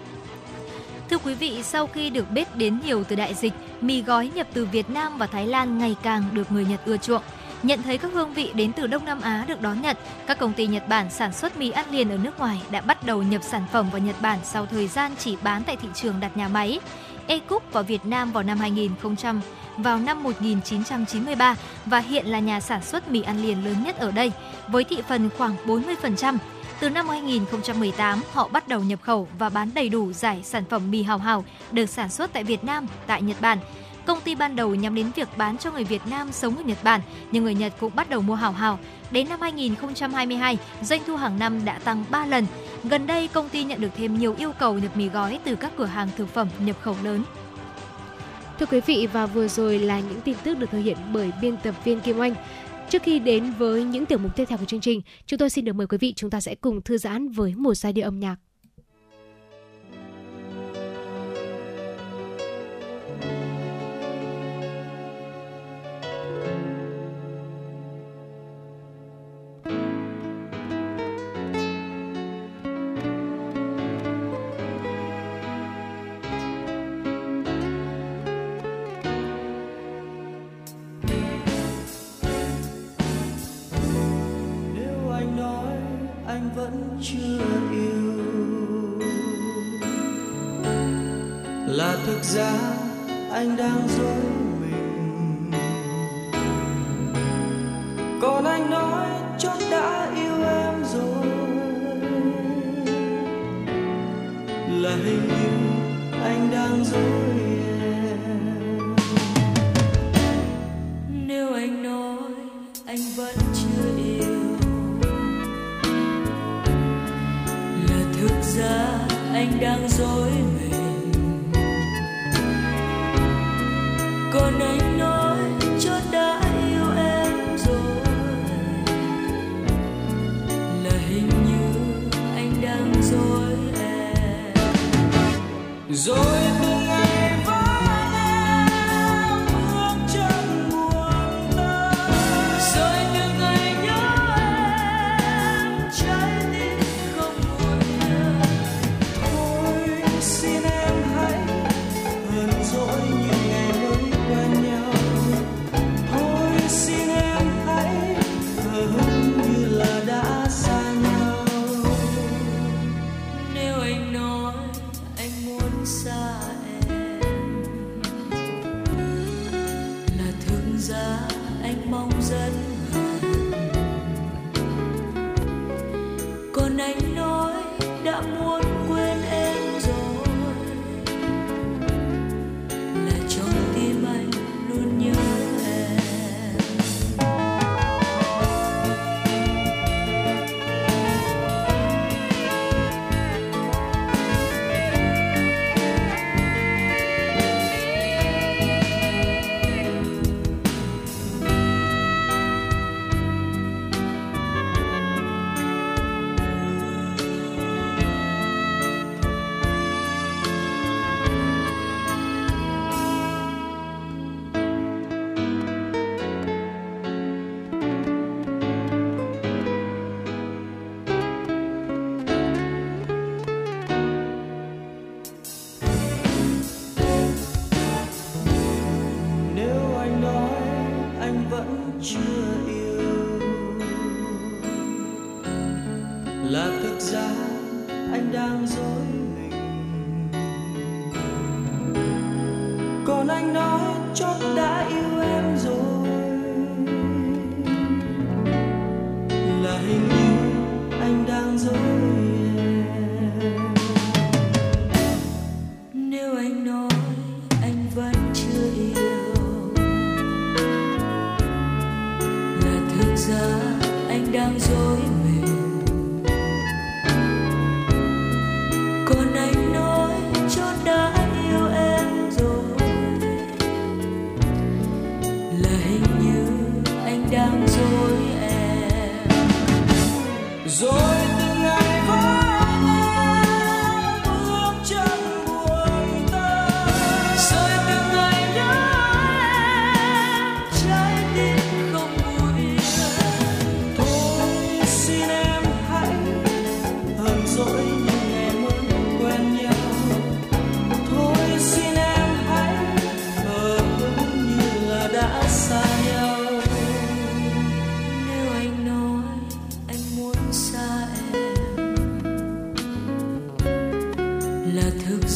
Thưa quý vị, sau khi được biết đến nhiều từ đại dịch, mì gói nhập từ Việt Nam và Thái Lan ngày càng được người Nhật ưa chuộng. Nhận thấy các hương vị đến từ Đông Nam Á được đón nhận, các công ty Nhật Bản sản xuất mì ăn liền ở nước ngoài đã bắt đầu nhập sản phẩm vào Nhật Bản sau thời gian chỉ bán tại thị trường đặt nhà máy. E-Cook vào Việt Nam vào năm 2000 vào năm 1993 và hiện là nhà sản xuất mì ăn liền lớn nhất ở đây, với thị phần khoảng 40%. Từ năm 2018, họ bắt đầu nhập khẩu và bán đầy đủ giải sản phẩm mì hào hào được sản xuất tại Việt Nam, tại Nhật Bản. Công ty ban đầu nhắm đến việc bán cho người Việt Nam sống ở Nhật Bản, nhưng người Nhật cũng bắt đầu mua hào hào. Đến năm 2022, doanh thu hàng năm đã tăng 3 lần. Gần đây, công ty nhận được thêm nhiều yêu cầu nhập mì gói từ các cửa hàng thực phẩm nhập khẩu lớn. Thưa quý vị, và vừa rồi là những tin tức được thực hiện bởi biên tập viên Kim Oanh. Trước khi đến với những tiểu mục tiếp theo của chương trình, chúng tôi xin được mời quý vị chúng ta sẽ cùng thư giãn với một giai điệu âm nhạc. vẫn chưa yêu. Là thực ra anh đang dối mình. Còn anh nói chốt đã yêu em rồi. Là hình như anh đang dối ra anh đang dối mình. Còn anh nói cho đã yêu em rồi. Là hình như anh đang dối em. Dối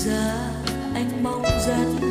ra anh mong rằng.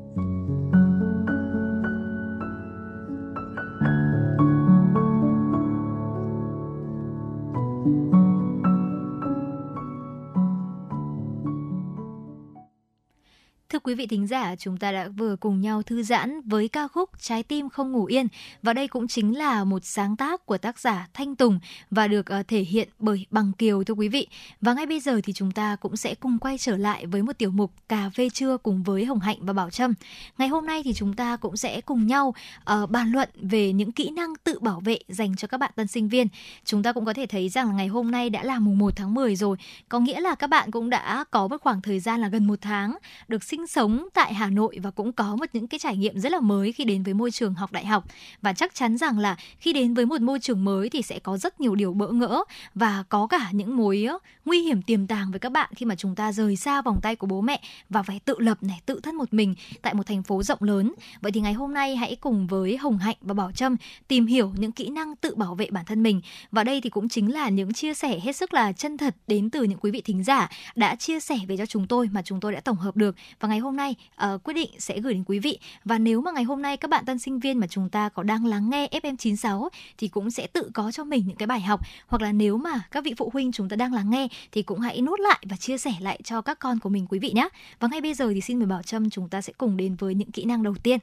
Thưa quý vị thính giả, chúng ta đã vừa cùng nhau thư giãn với ca khúc Trái tim không ngủ yên và đây cũng chính là một sáng tác của tác giả Thanh Tùng và được ờ, thể hiện bởi Bằng Kiều thưa quý vị. Và ngay bây giờ thì chúng ta cũng sẽ cùng quay trở lại với một tiểu mục cà phê trưa cùng với Hồng Hạnh và Bảo Trâm. Ngày hôm nay thì chúng ta cũng sẽ cùng nhau uh, bàn luận về những kỹ năng tự bảo vệ dành cho các bạn tân sinh viên. Chúng ta cũng có thể thấy rằng là ngày hôm nay đã là mùng 1 tháng 10 rồi, có nghĩa là các bạn cũng đã có một khoảng thời gian là gần một tháng được sinh sống tại Hà Nội và cũng có một những cái trải nghiệm rất là mới khi đến với môi trường học đại học. Và chắc chắn rằng là khi đến với một môi trường mới thì sẽ có rất nhiều điều bỡ ngỡ và có cả những mối nguy hiểm tiềm tàng với các bạn khi mà chúng ta rời xa vòng tay của bố mẹ và phải tự lập này, tự thân một mình tại một thành phố rộng lớn. Vậy thì ngày hôm nay hãy cùng với Hồng Hạnh và Bảo Trâm tìm hiểu những kỹ năng tự bảo vệ bản thân mình. Và đây thì cũng chính là những chia sẻ hết sức là chân thật đến từ những quý vị thính giả đã chia sẻ về cho chúng tôi mà chúng tôi đã tổng hợp được. Và ngày hôm nay uh, quyết định sẽ gửi đến quý vị và nếu mà ngày hôm nay các bạn tân sinh viên mà chúng ta có đang lắng nghe FM96 thì cũng sẽ tự có cho mình những cái bài học hoặc là nếu mà các vị phụ huynh chúng ta đang lắng nghe thì cũng hãy nốt lại và chia sẻ lại cho các con của mình quý vị nhé. Và ngay bây giờ thì xin mời Bảo Trâm chúng ta sẽ cùng đến với những kỹ năng đầu tiên.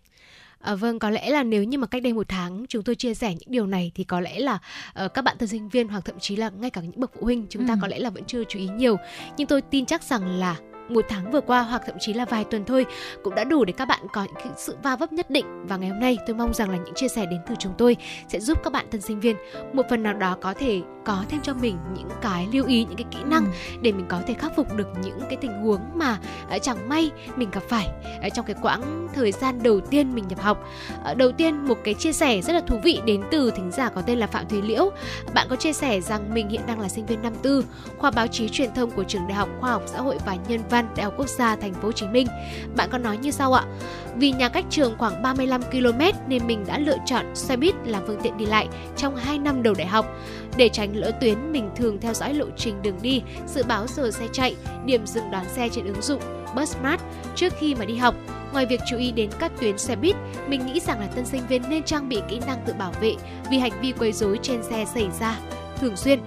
À, vâng, có lẽ là nếu như mà cách đây một tháng chúng tôi chia sẻ những điều này thì có lẽ là uh, các bạn tân sinh viên hoặc thậm chí là ngay cả những bậc phụ huynh chúng ta ừ. có lẽ là vẫn chưa chú ý nhiều. Nhưng tôi tin chắc rằng là một tháng vừa qua hoặc thậm chí là vài tuần thôi cũng đã đủ để các bạn có những sự va vấp nhất định. Và ngày hôm nay tôi mong rằng là những chia sẻ đến từ chúng tôi sẽ giúp các bạn tân sinh viên một phần nào đó có thể có thêm cho mình những cái lưu ý những cái kỹ năng ừ. để mình có thể khắc phục được những cái tình huống mà uh, chẳng may mình gặp phải uh, trong cái quãng thời gian đầu tiên mình nhập học. Uh, đầu tiên một cái chia sẻ rất là thú vị đến từ thính giả có tên là phạm thùy liễu. Bạn có chia sẻ rằng mình hiện đang là sinh viên năm tư khoa báo chí truyền thông của trường đại học khoa học xã hội và nhân văn Văn, Đại học Quốc gia Thành phố Hồ Chí Minh. Bạn có nói như sau ạ? Vì nhà cách trường khoảng 35 km nên mình đã lựa chọn xe buýt làm phương tiện đi lại trong 2 năm đầu đại học. Để tránh lỡ tuyến, mình thường theo dõi lộ trình đường đi, dự báo giờ xe chạy, điểm dừng đón xe trên ứng dụng Busmart trước khi mà đi học. Ngoài việc chú ý đến các tuyến xe buýt, mình nghĩ rằng là tân sinh viên nên trang bị kỹ năng tự bảo vệ vì hành vi quấy rối trên xe xảy ra thường xuyên.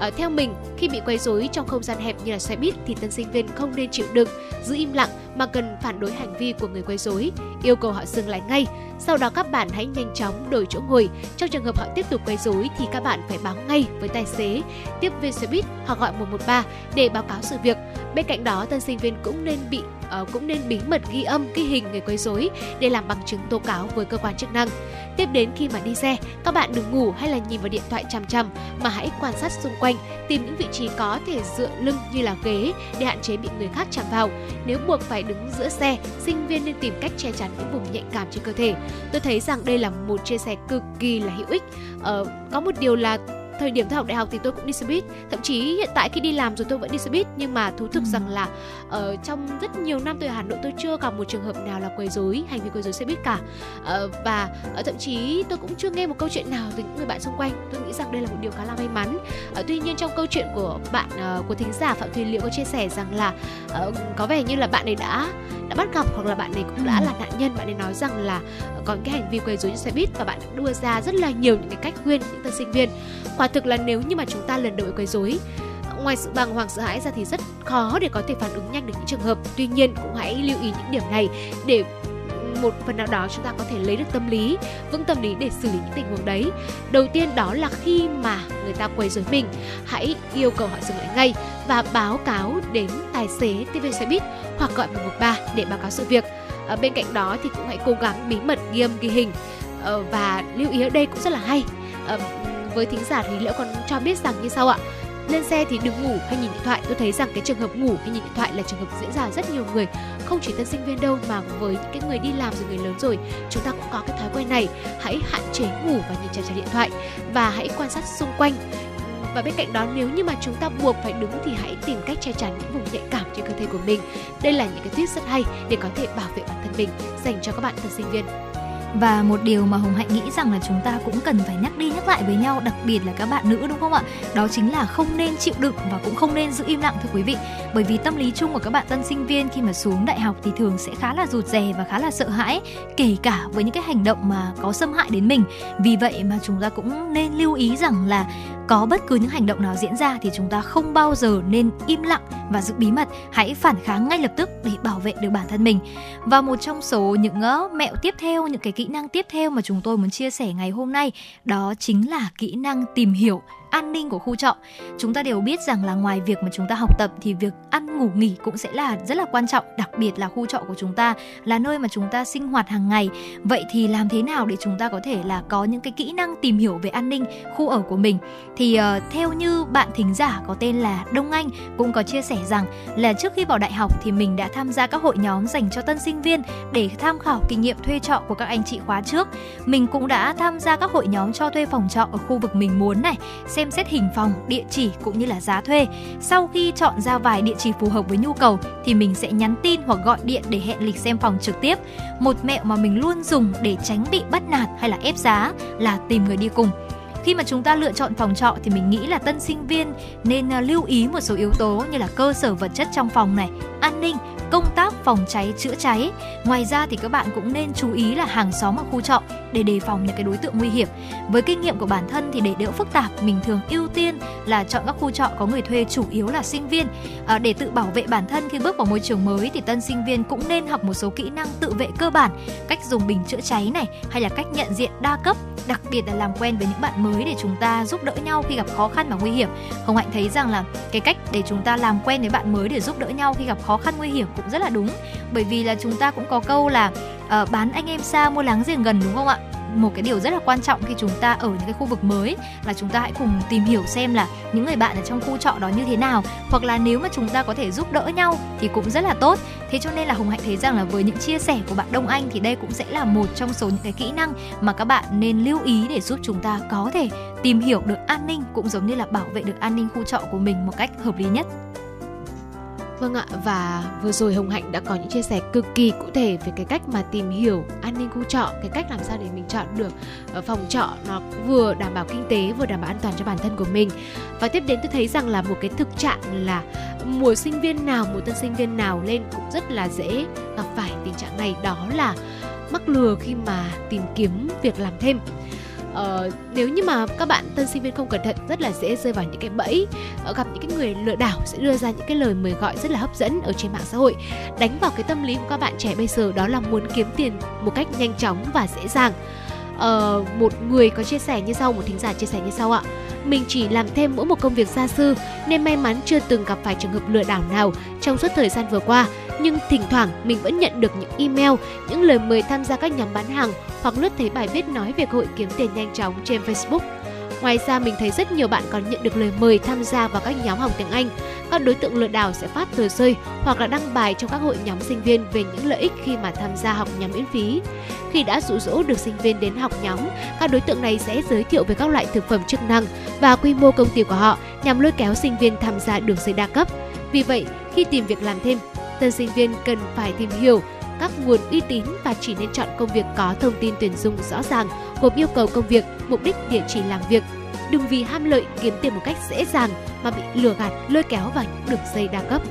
À, theo mình, khi bị quấy rối trong không gian hẹp như là xe buýt thì tân sinh viên không nên chịu đựng, giữ im lặng mà cần phản đối hành vi của người quấy rối, yêu cầu họ dừng lại ngay. Sau đó các bạn hãy nhanh chóng đổi chỗ ngồi. Trong trường hợp họ tiếp tục quấy rối thì các bạn phải báo ngay với tài xế, tiếp viên xe buýt hoặc gọi 113 để báo cáo sự việc. Bên cạnh đó, tân sinh viên cũng nên bị uh, cũng nên bí mật ghi âm ghi hình người quấy rối để làm bằng chứng tố cáo với cơ quan chức năng. Tiếp đến khi mà đi xe, các bạn đừng ngủ hay là nhìn vào điện thoại chằm chằm mà hãy quan sát xung quanh, tìm những vị trí có thể dựa lưng như là ghế để hạn chế bị người khác chạm vào. Nếu buộc phải đứng giữa xe, sinh viên nên tìm cách che chắn những vùng nhạy cảm trên cơ thể. Tôi thấy rằng đây là một chia sẻ cực kỳ là hữu ích. Ờ, có một điều là thời điểm tôi học đại học thì tôi cũng đi xe buýt. Thậm chí hiện tại khi đi làm rồi tôi vẫn đi xe buýt nhưng mà thú thực ừ. rằng là ở uh, trong rất nhiều năm tôi ở Hà Nội tôi chưa gặp một trường hợp nào là quấy rối hành vi quấy rối xe buýt cả. Uh, và uh, thậm chí tôi cũng chưa nghe một câu chuyện nào từ những người bạn xung quanh. Tôi nghĩ rằng đây là một điều khá là may mắn. Uh, tuy nhiên trong câu chuyện của bạn uh, của thính giả phạm thùy liệu có chia sẻ rằng là uh, có vẻ như là bạn ấy đã đã bắt gặp hoặc là bạn ấy cũng đã ừ. là nạn nhân. Bạn ấy nói rằng là còn cái hành vi quấy rối trên xe buýt và bạn đưa ra rất là nhiều những cái cách khuyên những tân sinh viên. Quả thực là nếu như mà chúng ta lần đầu bị quấy rối, ngoài sự bàng hoàng, sợ hãi ra thì rất khó để có thể phản ứng nhanh được những trường hợp. Tuy nhiên, cũng hãy lưu ý những điểm này để một phần nào đó chúng ta có thể lấy được tâm lý, vững tâm lý để xử lý những tình huống đấy. Đầu tiên đó là khi mà người ta quấy rối mình, hãy yêu cầu họ dừng lại ngay và báo cáo đến tài xế tiếp viên xe buýt hoặc gọi 113 để báo cáo sự việc. Ở bên cạnh đó thì cũng hãy cố gắng bí mật ghi âm ghi hình ờ, và lưu ý ở đây cũng rất là hay. Ờ, với thính giả thì liễu còn cho biết rằng như sau ạ? Lên xe thì đừng ngủ hay nhìn điện thoại? Tôi thấy rằng cái trường hợp ngủ hay nhìn điện thoại là trường hợp diễn ra rất nhiều người. Không chỉ tân sinh viên đâu, mà với những cái người đi làm rồi, người lớn rồi, chúng ta cũng có cái thói quen này. Hãy hạn chế ngủ và nhìn chằm chằm điện thoại và hãy quan sát xung quanh. Và bên cạnh đó, nếu như mà chúng ta buộc phải đứng thì hãy tìm cách che chắn những vùng nhạy cảm trên cơ thể của mình. Đây là những cái tips rất hay để có thể bảo vệ bản thân mình, dành cho các bạn tân sinh viên và một điều mà hồng hạnh nghĩ rằng là chúng ta cũng cần phải nhắc đi nhắc lại với nhau, đặc biệt là các bạn nữ, đúng không ạ? Đó chính là không nên chịu đựng và cũng không nên giữ im lặng, thưa quý vị. Bởi vì tâm lý chung của các bạn tân sinh viên khi mà xuống đại học thì thường sẽ khá là rụt rè và khá là sợ hãi, kể cả với những cái hành động mà có xâm hại đến mình. Vì vậy mà chúng ta cũng nên lưu ý rằng là có bất cứ những hành động nào diễn ra thì chúng ta không bao giờ nên im lặng và giữ bí mật. Hãy phản kháng ngay lập tức để bảo vệ được bản thân mình. Và một trong số những mẹo tiếp theo, những cái kỹ năng tiếp theo mà chúng tôi muốn chia sẻ ngày hôm nay, đó chính là kỹ năng tìm hiểu an ninh của khu trọ. Chúng ta đều biết rằng là ngoài việc mà chúng ta học tập thì việc ăn ngủ nghỉ cũng sẽ là rất là quan trọng đặc biệt là khu trọ của chúng ta là nơi mà chúng ta sinh hoạt hàng ngày. Vậy thì làm thế nào để chúng ta có thể là có những cái kỹ năng tìm hiểu về an ninh khu ở của mình? Thì uh, theo như bạn thính giả có tên là Đông Anh cũng có chia sẻ rằng là trước khi vào đại học thì mình đã tham gia các hội nhóm dành cho tân sinh viên để tham khảo kinh nghiệm thuê trọ của các anh chị khóa trước. Mình cũng đã tham gia các hội nhóm cho thuê phòng trọ ở khu vực mình muốn này xem xem xét hình phòng, địa chỉ cũng như là giá thuê. Sau khi chọn ra vài địa chỉ phù hợp với nhu cầu thì mình sẽ nhắn tin hoặc gọi điện để hẹn lịch xem phòng trực tiếp. Một mẹo mà mình luôn dùng để tránh bị bắt nạt hay là ép giá là tìm người đi cùng khi mà chúng ta lựa chọn phòng trọ thì mình nghĩ là tân sinh viên nên à, lưu ý một số yếu tố như là cơ sở vật chất trong phòng này, an ninh công tác phòng cháy chữa cháy. Ngoài ra thì các bạn cũng nên chú ý là hàng xóm ở khu trọ để đề phòng những cái đối tượng nguy hiểm. Với kinh nghiệm của bản thân thì để đỡ phức tạp, mình thường ưu tiên là chọn các khu trọ có người thuê chủ yếu là sinh viên. À, để tự bảo vệ bản thân khi bước vào môi trường mới thì tân sinh viên cũng nên học một số kỹ năng tự vệ cơ bản, cách dùng bình chữa cháy này hay là cách nhận diện đa cấp đặc biệt là làm quen với những bạn mới để chúng ta giúp đỡ nhau khi gặp khó khăn và nguy hiểm. Hồng hạnh thấy rằng là cái cách để chúng ta làm quen với bạn mới để giúp đỡ nhau khi gặp khó khăn nguy hiểm cũng rất là đúng. Bởi vì là chúng ta cũng có câu là uh, bán anh em xa mua láng giềng gần đúng không ạ? Một cái điều rất là quan trọng khi chúng ta ở những cái khu vực mới là chúng ta hãy cùng tìm hiểu xem là những người bạn ở trong khu trọ đó như thế nào. Hoặc là nếu mà chúng ta có thể giúp đỡ nhau thì cũng rất là tốt. Thế cho nên là hùng hạnh thấy rằng là với những chia sẻ của bạn đông anh thì đây cũng sẽ là một trong số những cái kỹ năng mà các bạn nên lưu ý để giúp chúng ta có thể tìm hiểu được an ninh cũng giống như là bảo vệ được an ninh khu trọ của mình một cách hợp lý nhất. Vâng ạ, và vừa rồi Hồng Hạnh đã có những chia sẻ cực kỳ cụ thể về cái cách mà tìm hiểu an ninh khu trọ, cái cách làm sao để mình chọn được ờ, phòng trọ nó vừa đảm bảo kinh tế vừa đảm bảo an toàn cho bản thân của mình. Và tiếp đến tôi thấy rằng là một cái thực trạng là mùa sinh viên nào, mùa tân sinh viên nào lên cũng rất là dễ gặp phải tình trạng này đó là mắc lừa khi mà tìm kiếm việc làm thêm uh, nếu như mà các bạn tân sinh viên không cẩn thận rất là dễ rơi vào những cái bẫy uh, gặp những cái người lừa đảo sẽ đưa ra những cái lời mời gọi rất là hấp dẫn ở trên mạng xã hội. Đánh vào cái tâm lý của các bạn trẻ bây giờ đó là muốn kiếm tiền một cách nhanh chóng và dễ dàng uh, một người có chia sẻ như sau một thính giả chia sẻ như sau ạ mình chỉ làm thêm mỗi một công việc gia sư nên may mắn chưa từng gặp phải trường hợp lừa đảo nào trong suốt thời gian vừa qua nhưng thỉnh thoảng mình vẫn nhận được những email, những lời mời tham gia các nhóm bán hàng hoặc lướt thấy bài viết nói về cơ hội kiếm tiền nhanh chóng trên Facebook. Ngoài ra mình thấy rất nhiều bạn còn nhận được lời mời tham gia vào các nhóm học tiếng Anh. Các đối tượng lừa đảo sẽ phát tờ rơi hoặc là đăng bài trong các hội nhóm sinh viên về những lợi ích khi mà tham gia học nhóm miễn phí. Khi đã dụ dỗ được sinh viên đến học nhóm, các đối tượng này sẽ giới thiệu về các loại thực phẩm chức năng và quy mô công ty của họ nhằm lôi kéo sinh viên tham gia đường dây đa cấp. Vì vậy, khi tìm việc làm thêm, tân sinh viên cần phải tìm hiểu các nguồn uy tín và chỉ nên chọn công việc có thông tin tuyển dụng rõ ràng, gồm yêu cầu công việc, mục đích địa chỉ làm việc. Đừng vì ham lợi kiếm tiền một cách dễ dàng mà bị lừa gạt, lôi kéo vào những đường dây đa cấp.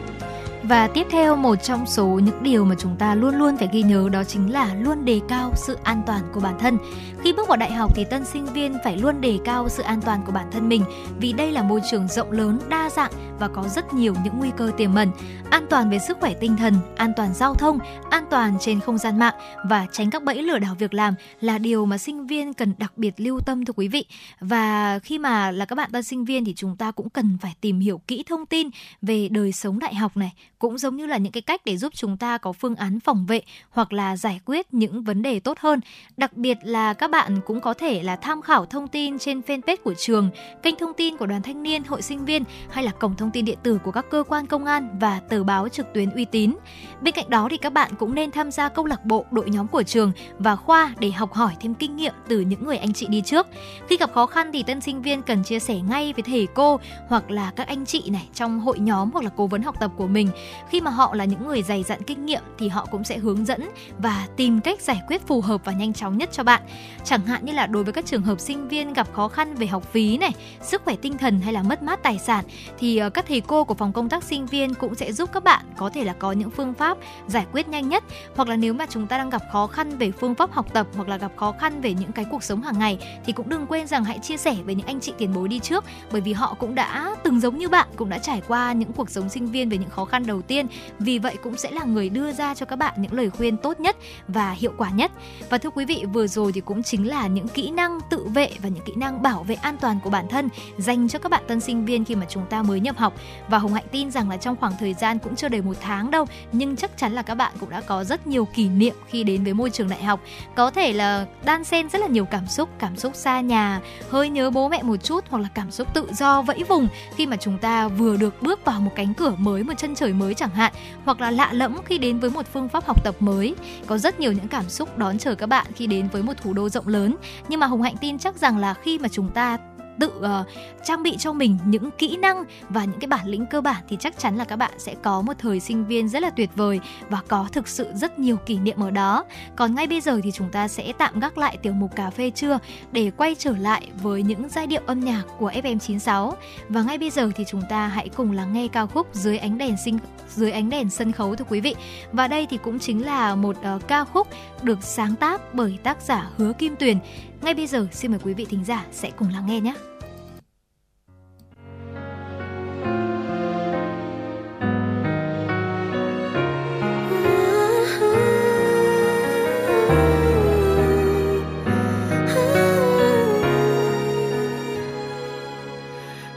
Và tiếp theo một trong số những điều mà chúng ta luôn luôn phải ghi nhớ đó chính là luôn đề cao sự an toàn của bản thân. Khi bước vào đại học thì tân sinh viên phải luôn đề cao sự an toàn của bản thân mình vì đây là môi trường rộng lớn, đa dạng và có rất nhiều những nguy cơ tiềm ẩn. An toàn về sức khỏe tinh thần, an toàn giao thông, an toàn trên không gian mạng và tránh các bẫy lừa đảo việc làm là điều mà sinh viên cần đặc biệt lưu tâm thưa quý vị. Và khi mà là các bạn tân sinh viên thì chúng ta cũng cần phải tìm hiểu kỹ thông tin về đời sống đại học này, cũng giống như là những cái cách để giúp chúng ta có phương án phòng vệ hoặc là giải quyết những vấn đề tốt hơn. Đặc biệt là các bạn cũng có thể là tham khảo thông tin trên fanpage của trường, kênh thông tin của đoàn thanh niên, hội sinh viên hay là cổng thông tin điện tử của các cơ quan công an và tờ báo trực tuyến uy tín. Bên cạnh đó thì các bạn cũng nên tham gia câu lạc bộ, đội nhóm của trường và khoa để học hỏi thêm kinh nghiệm từ những người anh chị đi trước. Khi gặp khó khăn thì tân sinh viên cần chia sẻ ngay với thầy cô hoặc là các anh chị này trong hội nhóm hoặc là cố vấn học tập của mình khi mà họ là những người dày dặn kinh nghiệm thì họ cũng sẽ hướng dẫn và tìm cách giải quyết phù hợp và nhanh chóng nhất cho bạn. Chẳng hạn như là đối với các trường hợp sinh viên gặp khó khăn về học phí này, sức khỏe tinh thần hay là mất mát tài sản thì ờ, các thầy cô của phòng công tác sinh viên cũng sẽ giúp các bạn có thể là có những phương pháp giải quyết nhanh nhất. Hoặc là nếu mà chúng ta đang gặp khó khăn về phương pháp học tập hoặc là gặp khó khăn về những cái cuộc sống hàng ngày thì cũng đừng quên rằng hãy chia sẻ với những anh chị tiền bối đi trước. Bởi vì họ cũng đã từng giống như bạn, cũng đã trải qua những cuộc sống sinh viên về những khó khăn đầu tiên. Vì vậy cũng sẽ là người đưa ra cho các bạn những lời khuyên tốt nhất và hiệu quả nhất. Và thưa quý vị, vừa rồi thì cũng chính là những kỹ năng tự vệ và những kỹ năng bảo vệ an toàn của bản thân dành cho các bạn tân sinh viên khi mà chúng ta mới nhập học. Và hồng hạnh tin rằng là trong khoảng thời gian cũng chưa đầy một tháng đâu, nhưng chắc chắn là các bạn cũng đã có rất nhiều kỷ niệm khi đến với môi trường đại học. Có thể là đan xen rất là nhiều cảm xúc cảm xúc xa nhà, hơi nhớ bố mẹ một chút hoặc là cảm xúc tự do vẫy vùng khi mà chúng ta vừa được bước vào một cánh cửa mới, một chân trời mới chẳng hạn, hoặc là lạ lẫm khi đến với một phương pháp học tập mới. Có rất nhiều những cảm xúc đón chờ các bạn khi đến với một thủ đô rộng lớn, nhưng mà hùng hạnh tin chắc rằng là khi mà chúng ta tự uh, trang bị cho mình những kỹ năng và những cái bản lĩnh cơ bản thì chắc chắn là các bạn sẽ có một thời sinh viên rất là tuyệt vời và có thực sự rất nhiều kỷ niệm ở đó. Còn ngay bây giờ thì chúng ta sẽ tạm gác lại tiểu mục cà phê trưa để quay trở lại với những giai điệu âm nhạc của FM96 và ngay bây giờ thì chúng ta hãy cùng lắng nghe ca khúc dưới ánh đèn sinh dưới ánh đèn sân khấu thưa quý vị. Và đây thì cũng chính là một uh, ca khúc được sáng tác bởi tác giả Hứa Kim Tuyền. Ngay bây giờ, xin mời quý vị thính giả sẽ cùng lắng nghe nhé.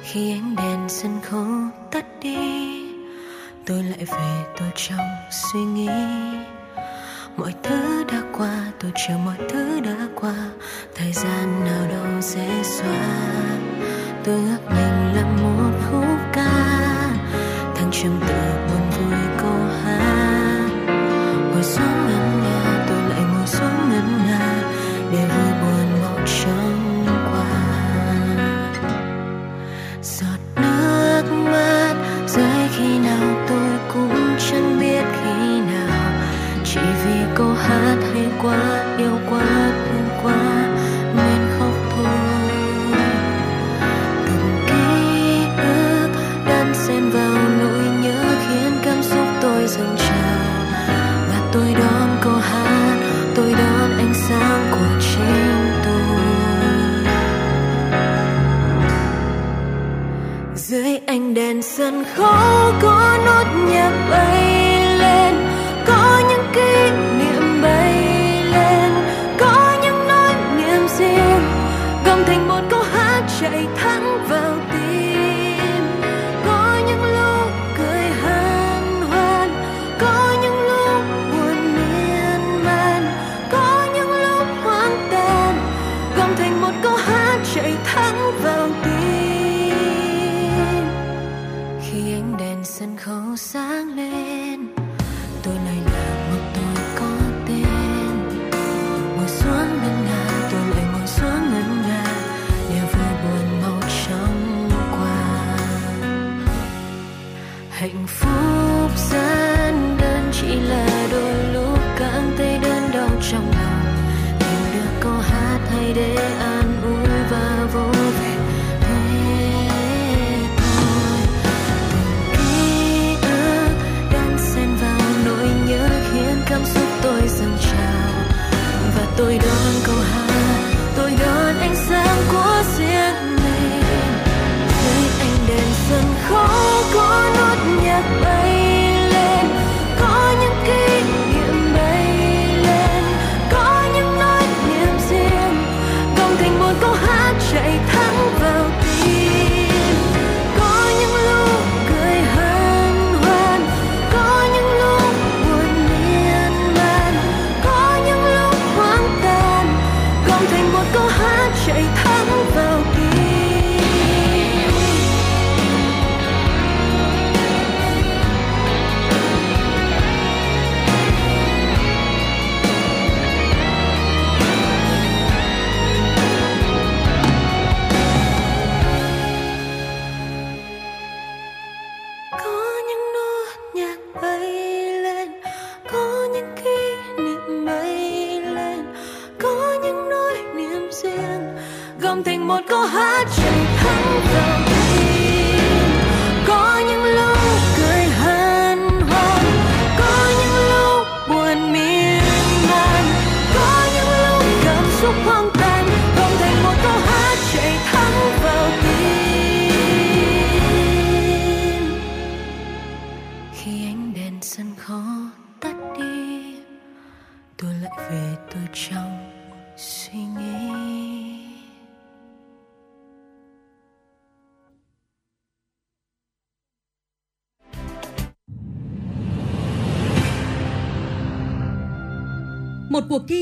khi ánh đèn sân khấu tắt đi, tôi lại về tôi trong suy nghĩ mọi thứ đã qua, tôi chờ mọi thứ đã qua. Thời gian nào đâu sẽ xóa. Tôi ước mình là một khúc ca. Thăng trầm từ buồn vui câu hát. Ngồi xuống ngân nga, tôi lại ngồi xuống ngân nga. Để vui buồn anh ánh đèn sân khấu có nốt nhạc bay. Tôi đón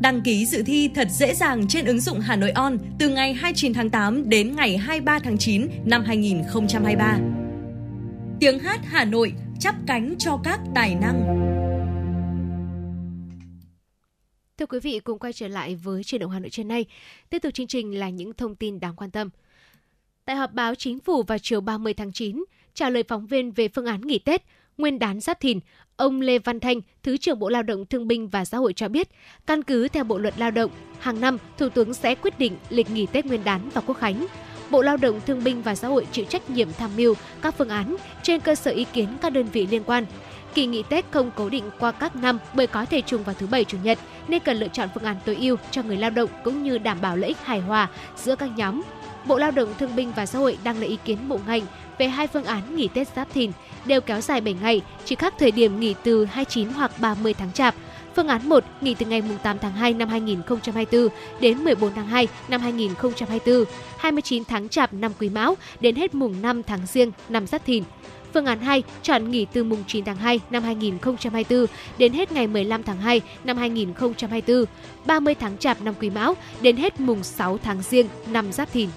Đăng ký dự thi thật dễ dàng trên ứng dụng Hà Nội On từ ngày 29 tháng 8 đến ngày 23 tháng 9 năm 2023. Tiếng hát Hà Nội chắp cánh cho các tài năng. Thưa quý vị, cùng quay trở lại với chuyển động Hà Nội trưa nay. Tiếp tục chương trình là những thông tin đáng quan tâm. Tại họp báo chính phủ vào chiều 30 tháng 9, trả lời phóng viên về phương án nghỉ Tết, Nguyên đán Giáp Thìn, ông Lê Văn Thanh, Thứ trưởng Bộ Lao động Thương binh và Xã hội cho biết, căn cứ theo Bộ luật Lao động, hàng năm Thủ tướng sẽ quyết định lịch nghỉ Tết Nguyên đán và Quốc khánh. Bộ Lao động Thương binh và Xã hội chịu trách nhiệm tham mưu các phương án trên cơ sở ý kiến các đơn vị liên quan. Kỳ nghỉ Tết không cố định qua các năm bởi có thể trùng vào thứ bảy chủ nhật nên cần lựa chọn phương án tối ưu cho người lao động cũng như đảm bảo lợi ích hài hòa giữa các nhóm. Bộ Lao động Thương binh và Xã hội đang lấy ý kiến bộ ngành về hai phương án nghỉ Tết Giáp Thìn đều kéo dài 7 ngày, chỉ khác thời điểm nghỉ từ 29 hoặc 30 tháng Chạp. Phương án 1 nghỉ từ ngày 8 tháng 2 năm 2024 đến 14 tháng 2 năm 2024, 29 tháng Chạp năm Quý Mão đến hết mùng 5 tháng Giêng năm Giáp Thìn. Phương án 2 chọn nghỉ từ mùng 9 tháng 2 năm 2024 đến hết ngày 15 tháng 2 năm 2024, 30 tháng Chạp năm Quý Mão đến hết mùng 6 tháng Giêng năm Giáp Thìn.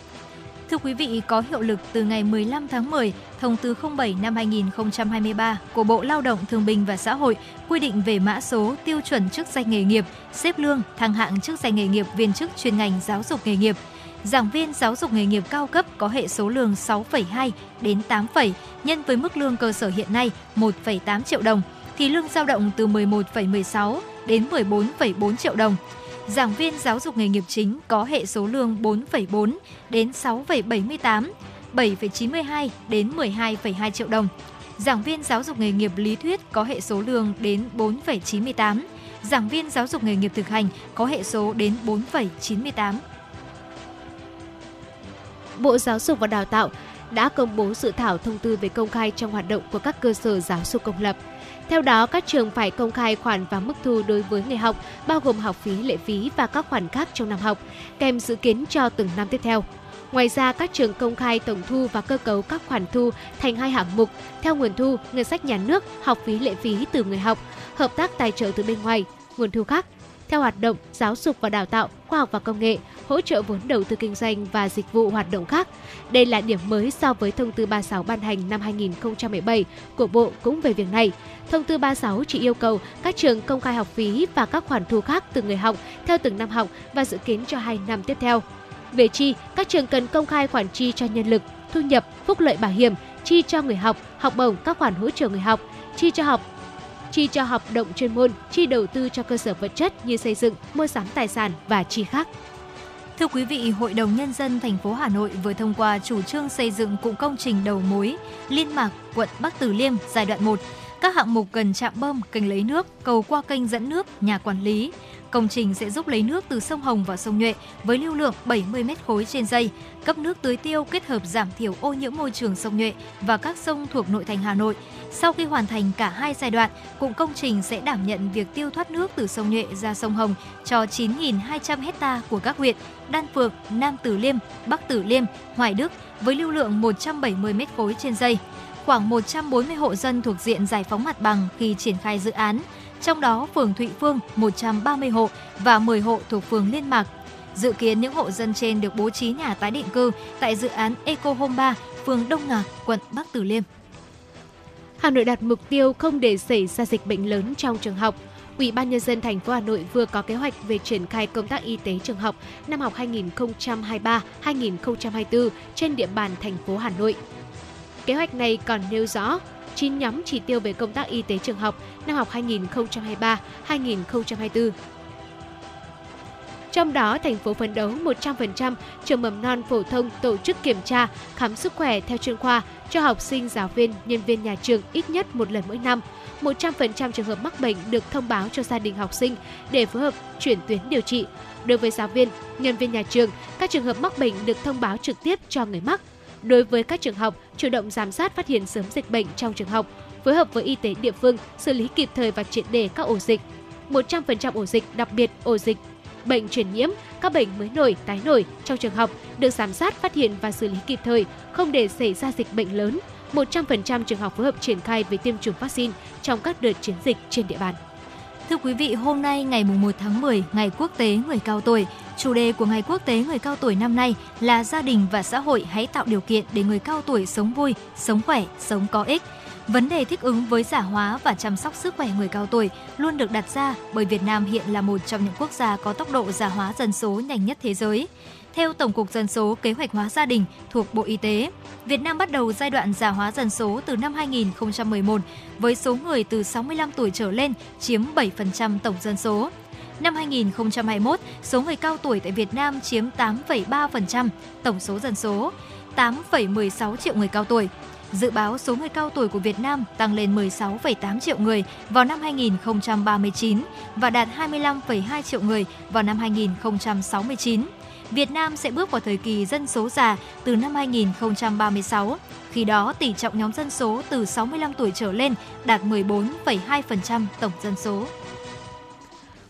Thưa quý vị, có hiệu lực từ ngày 15 tháng 10, Thông tư 07 năm 2023 của Bộ Lao động Thương binh và Xã hội quy định về mã số tiêu chuẩn chức danh nghề nghiệp, xếp lương, thăng hạng chức danh nghề nghiệp viên chức chuyên ngành giáo dục nghề nghiệp. Giảng viên giáo dục nghề nghiệp cao cấp có hệ số lương 6,2 đến 8, nhân với mức lương cơ sở hiện nay 1,8 triệu đồng thì lương dao động từ 11,16 đến 14,4 triệu đồng giảng viên giáo dục nghề nghiệp chính có hệ số lương 4,4 đến 6,78, 7,92 đến 12,2 triệu đồng. Giảng viên giáo dục nghề nghiệp lý thuyết có hệ số lương đến 4,98, giảng viên giáo dục nghề nghiệp thực hành có hệ số đến 4,98. Bộ Giáo dục và Đào tạo đã công bố dự thảo thông tư về công khai trong hoạt động của các cơ sở giáo dục công lập. Theo đó, các trường phải công khai khoản và mức thu đối với người học, bao gồm học phí, lệ phí và các khoản khác trong năm học, kèm dự kiến cho từng năm tiếp theo. Ngoài ra, các trường công khai tổng thu và cơ cấu các khoản thu thành hai hạng mục theo nguồn thu, ngân sách nhà nước, học phí lệ phí từ người học, hợp tác tài trợ từ bên ngoài, nguồn thu khác theo hoạt động giáo dục và đào tạo, khoa học và công nghệ, hỗ trợ vốn đầu tư kinh doanh và dịch vụ hoạt động khác. Đây là điểm mới so với thông tư 36 ban hành năm 2017 của Bộ cũng về việc này. Thông tư 36 chỉ yêu cầu các trường công khai học phí và các khoản thu khác từ người học theo từng năm học và dự kiến cho 2 năm tiếp theo. Về chi, các trường cần công khai khoản chi cho nhân lực, thu nhập, phúc lợi bảo hiểm, chi cho người học, học bổng các khoản hỗ trợ người học, chi cho học chi cho học động chuyên môn, chi đầu tư cho cơ sở vật chất như xây dựng, mua sắm tài sản và chi khác. Thưa quý vị, Hội đồng Nhân dân thành phố Hà Nội vừa thông qua chủ trương xây dựng cụm công trình đầu mối Liên Mạc, quận Bắc Từ Liêm giai đoạn 1. Các hạng mục cần trạm bơm, kênh lấy nước, cầu qua kênh dẫn nước, nhà quản lý, Công trình sẽ giúp lấy nước từ sông Hồng và sông Nhuệ với lưu lượng 70 m khối trên giây, cấp nước tưới tiêu kết hợp giảm thiểu ô nhiễm môi trường sông Nhuệ và các sông thuộc nội thành Hà Nội. Sau khi hoàn thành cả hai giai đoạn, cụm công trình sẽ đảm nhận việc tiêu thoát nước từ sông Nhuệ ra sông Hồng cho 9.200 hecta của các huyện Đan Phượng, Nam Tử Liêm, Bắc Tử Liêm, Hoài Đức với lưu lượng 170 m khối trên giây. Khoảng 140 hộ dân thuộc diện giải phóng mặt bằng khi triển khai dự án trong đó phường Thụy Phương 130 hộ và 10 hộ thuộc phường Liên Mạc. Dự kiến những hộ dân trên được bố trí nhà tái định cư tại dự án Eco Home 3, phường Đông Ngạc, quận Bắc Từ Liêm. Hà Nội đặt mục tiêu không để xảy ra dịch bệnh lớn trong trường học. Ủy ban nhân dân thành phố Hà Nội vừa có kế hoạch về triển khai công tác y tế trường học năm học 2023-2024 trên địa bàn thành phố Hà Nội. Kế hoạch này còn nêu rõ 9 nhóm chỉ tiêu về công tác y tế trường học năm học 2023-2024. Trong đó, thành phố phấn đấu 100% trường mầm non phổ thông tổ chức kiểm tra, khám sức khỏe theo chuyên khoa cho học sinh, giáo viên, nhân viên nhà trường ít nhất một lần mỗi năm. 100% trường hợp mắc bệnh được thông báo cho gia đình học sinh để phối hợp chuyển tuyến điều trị. Đối với giáo viên, nhân viên nhà trường, các trường hợp mắc bệnh được thông báo trực tiếp cho người mắc. Đối với các trường học, chủ động giám sát phát hiện sớm dịch bệnh trong trường học, phối hợp với y tế địa phương xử lý kịp thời và triệt đề các ổ dịch. 100% ổ dịch, đặc biệt ổ dịch bệnh truyền nhiễm, các bệnh mới nổi, tái nổi trong trường học được giám sát, phát hiện và xử lý kịp thời, không để xảy ra dịch bệnh lớn. 100% trường học phối hợp triển khai về tiêm chủng vaccine trong các đợt chiến dịch trên địa bàn. Thưa quý vị, hôm nay ngày 1 tháng 10, Ngày Quốc tế Người Cao Tuổi. Chủ đề của Ngày Quốc tế Người Cao Tuổi năm nay là gia đình và xã hội hãy tạo điều kiện để người cao tuổi sống vui, sống khỏe, sống có ích. Vấn đề thích ứng với giả hóa và chăm sóc sức khỏe người cao tuổi luôn được đặt ra bởi Việt Nam hiện là một trong những quốc gia có tốc độ giả hóa dân số nhanh nhất thế giới. Theo Tổng cục Dân số Kế hoạch hóa gia đình thuộc Bộ Y tế, Việt Nam bắt đầu giai đoạn già hóa dân số từ năm 2011 với số người từ 65 tuổi trở lên chiếm 7% tổng dân số. Năm 2021, số người cao tuổi tại Việt Nam chiếm 8,3% tổng số dân số, 8,16 triệu người cao tuổi. Dự báo số người cao tuổi của Việt Nam tăng lên 16,8 triệu người vào năm 2039 và đạt 25,2 triệu người vào năm 2069. Việt Nam sẽ bước vào thời kỳ dân số già từ năm 2036. Khi đó, tỷ trọng nhóm dân số từ 65 tuổi trở lên đạt 14,2% tổng dân số.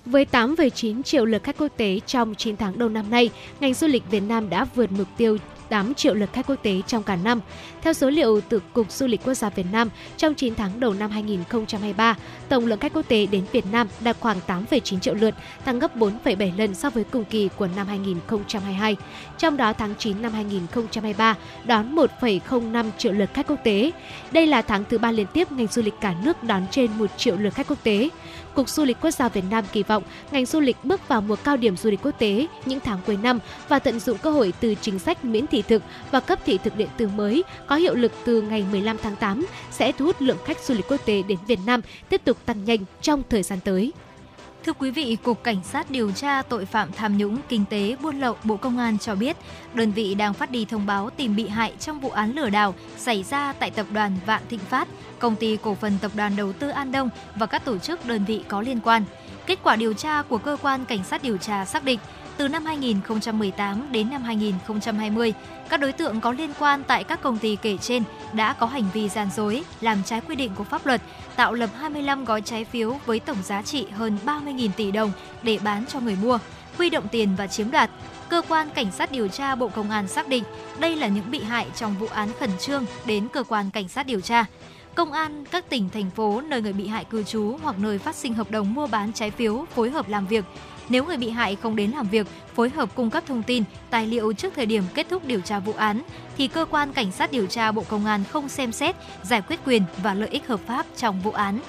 Với 8,9 triệu lượt khách quốc tế trong 9 tháng đầu năm nay, ngành du lịch Việt Nam đã vượt mục tiêu 8 triệu lượt khách quốc tế trong cả năm. Theo số liệu từ Cục Du lịch Quốc gia Việt Nam, trong 9 tháng đầu năm 2023, tổng lượng khách quốc tế đến Việt Nam đạt khoảng 8,9 triệu lượt, tăng gấp 4,7 lần so với cùng kỳ của năm 2022. Trong đó tháng 9 năm 2023 đón 1,05 triệu lượt khách quốc tế. Đây là tháng thứ ba liên tiếp ngành du lịch cả nước đón trên 1 triệu lượt khách quốc tế. Cục Du lịch Quốc gia Việt Nam kỳ vọng ngành du lịch bước vào mùa cao điểm du lịch quốc tế những tháng cuối năm và tận dụng cơ hội từ chính sách miễn thị thực và cấp thị thực điện tử mới có hiệu lực từ ngày 15 tháng 8 sẽ thu hút lượng khách du lịch quốc tế đến Việt Nam tiếp tục tăng nhanh trong thời gian tới. Thưa quý vị, Cục Cảnh sát điều tra tội phạm tham nhũng kinh tế buôn lậu Bộ Công an cho biết, đơn vị đang phát đi thông báo tìm bị hại trong vụ án lừa đảo xảy ra tại tập đoàn Vạn Thịnh Phát, công ty cổ phần tập đoàn đầu tư An Đông và các tổ chức đơn vị có liên quan. Kết quả điều tra của cơ quan cảnh sát điều tra xác định, từ năm 2018 đến năm 2020, các đối tượng có liên quan tại các công ty kể trên đã có hành vi gian dối, làm trái quy định của pháp luật, tạo lập 25 gói trái phiếu với tổng giá trị hơn 30.000 tỷ đồng để bán cho người mua, huy động tiền và chiếm đoạt. Cơ quan Cảnh sát điều tra Bộ Công an xác định đây là những bị hại trong vụ án khẩn trương đến cơ quan cảnh sát điều tra công an các tỉnh thành phố nơi người bị hại cư trú hoặc nơi phát sinh hợp đồng mua bán trái phiếu phối hợp làm việc nếu người bị hại không đến làm việc, phối hợp cung cấp thông tin, tài liệu trước thời điểm kết thúc điều tra vụ án, thì cơ quan cảnh sát điều tra Bộ Công an không xem xét, giải quyết quyền và lợi ích hợp pháp trong vụ án.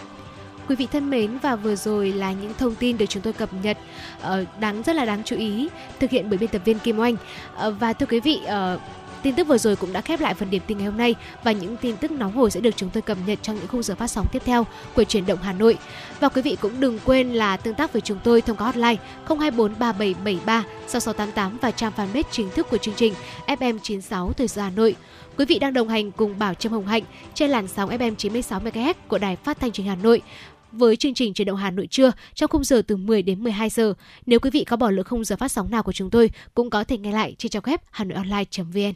Quý vị thân mến và vừa rồi là những thông tin được chúng tôi cập nhật ờ, đáng rất là đáng chú ý thực hiện bởi biên tập viên Kim Oanh ờ, và thưa quý vị ờ, Tin tức vừa rồi cũng đã khép lại phần điểm tin ngày hôm nay và những tin tức nóng hổi sẽ được chúng tôi cập nhật trong những khung giờ phát sóng tiếp theo của chuyển động Hà Nội. Và quý vị cũng đừng quên là tương tác với chúng tôi thông qua hotline 0243773 6688 và trang fanpage chính thức của chương trình FM96 Thời sự Hà Nội. Quý vị đang đồng hành cùng Bảo Trâm Hồng Hạnh trên làn sóng FM 96 MHz của Đài Phát thanh Truyền hình Hà Nội với chương trình chuyển động Hà Nội trưa trong khung giờ từ 10 đến 12 giờ. Nếu quý vị có bỏ lỡ khung giờ phát sóng nào của chúng tôi cũng có thể nghe lại trên trang web hanoionline.vn.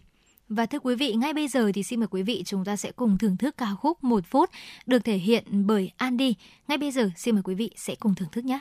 Và thưa quý vị, ngay bây giờ thì xin mời quý vị chúng ta sẽ cùng thưởng thức ca khúc một phút được thể hiện bởi Andy. Ngay bây giờ xin mời quý vị sẽ cùng thưởng thức nhé.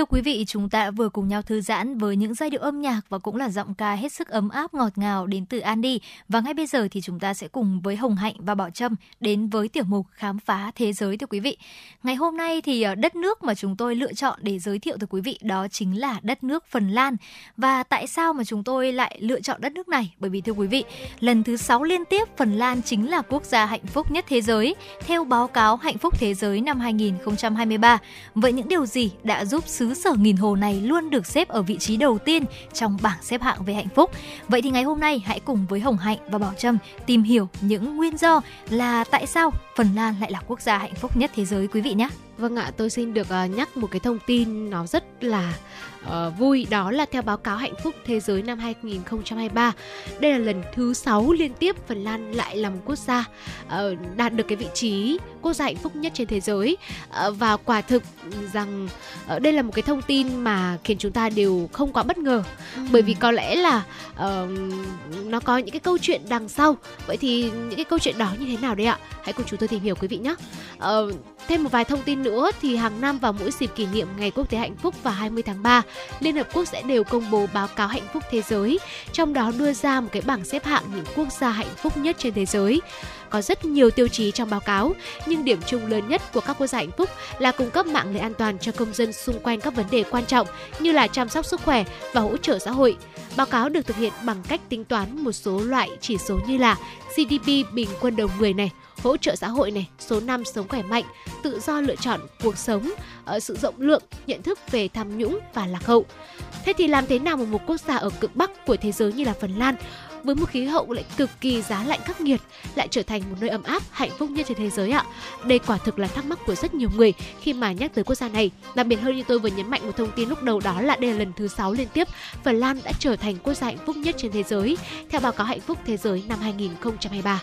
Thưa quý vị, chúng ta vừa cùng nhau thư giãn với những giai điệu âm nhạc và cũng là giọng ca hết sức ấm áp ngọt ngào đến từ Andy. Và ngay bây giờ thì chúng ta sẽ cùng với Hồng Hạnh và Bảo Trâm đến với tiểu mục Khám phá thế giới thưa quý vị. Ngày hôm nay thì ờ, đất nước mà chúng tôi lựa chọn để giới thiệu tới quý vị đó chính là đất nước Phần Lan. Và tại sao mà chúng tôi lại lựa chọn đất nước này? Bởi vì thưa quý vị, lần thứ 6 liên tiếp Phần Lan chính là quốc gia hạnh phúc nhất thế giới theo báo cáo Hạnh phúc thế giới năm 2023. Vậy những điều gì đã giúp xứ sở nghìn hồ này luôn được xếp ở vị trí đầu tiên trong bảng xếp hạng về hạnh phúc. Vậy thì ngày hôm nay hãy cùng với Hồng Hạnh và Bảo Trâm tìm hiểu những nguyên do là tại sao Phần Lan lại là quốc gia hạnh phúc nhất thế giới, quý vị nhé. Vâng ạ, tôi xin được uh, nhắc một cái thông tin nó rất là uh, vui đó là theo báo cáo hạnh phúc thế giới năm 2023. Đây là lần thứ 6 liên tiếp Phần Lan lại là một quốc gia uh, đạt được cái vị trí quốc gia hạnh phúc nhất trên thế giới uh, và quả thực rằng uh, đây là một cái thông tin mà khiến chúng ta đều không quá bất ngờ ừ. bởi vì có lẽ là uh, nó có những cái câu chuyện đằng sau. Vậy thì những cái câu chuyện đó như thế nào đấy ạ? Hãy cùng chúng tôi tìm hiểu quý vị nhé. Uh, thêm một vài thông tin nữa thì hàng năm vào mỗi dịp kỷ niệm Ngày Quốc tế Hạnh phúc vào 20 tháng 3, Liên Hợp Quốc sẽ đều công bố báo cáo hạnh phúc thế giới, trong đó đưa ra một cái bảng xếp hạng những quốc gia hạnh phúc nhất trên thế giới có rất nhiều tiêu chí trong báo cáo, nhưng điểm chung lớn nhất của các quốc gia hạnh phúc là cung cấp mạng lưới an toàn cho công dân xung quanh các vấn đề quan trọng như là chăm sóc sức khỏe và hỗ trợ xã hội. Báo cáo được thực hiện bằng cách tính toán một số loại chỉ số như là GDP bình quân đầu người này, hỗ trợ xã hội này, số năm sống khỏe mạnh, tự do lựa chọn cuộc sống, ở sự rộng lượng, nhận thức về tham nhũng và lạc hậu. Thế thì làm thế nào mà một quốc gia ở cực bắc của thế giới như là Phần Lan với một khí hậu lại cực kỳ giá lạnh khắc nghiệt lại trở thành một nơi ấm áp hạnh phúc nhất trên thế giới ạ. Đây quả thực là thắc mắc của rất nhiều người khi mà nhắc tới quốc gia này. Đặc biệt hơn như tôi vừa nhấn mạnh một thông tin lúc đầu đó là đây là lần thứ 6 liên tiếp Phần Lan đã trở thành quốc gia hạnh phúc nhất trên thế giới theo báo cáo hạnh phúc thế giới năm 2023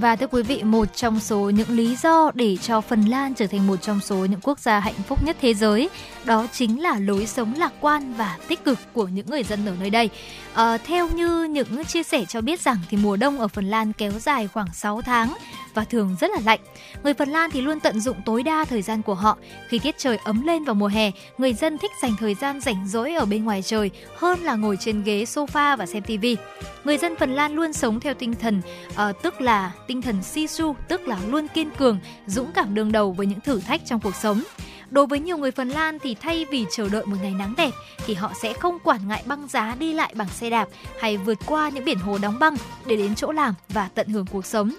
và thưa quý vị, một trong số những lý do để cho Phần Lan trở thành một trong số những quốc gia hạnh phúc nhất thế giới, đó chính là lối sống lạc quan và tích cực của những người dân ở nơi đây. À, theo như những chia sẻ cho biết rằng thì mùa đông ở Phần Lan kéo dài khoảng 6 tháng và thường rất là lạnh. Người Phần Lan thì luôn tận dụng tối đa thời gian của họ. Khi tiết trời ấm lên vào mùa hè, người dân thích dành thời gian rảnh rỗi ở bên ngoài trời hơn là ngồi trên ghế sofa và xem tivi. Người dân Phần Lan luôn sống theo tinh thần uh, tức là tinh thần sisu, tức là luôn kiên cường, dũng cảm đương đầu với những thử thách trong cuộc sống. Đối với nhiều người Phần Lan thì thay vì chờ đợi một ngày nắng đẹp thì họ sẽ không quản ngại băng giá đi lại bằng xe đạp hay vượt qua những biển hồ đóng băng để đến chỗ làm và tận hưởng cuộc sống.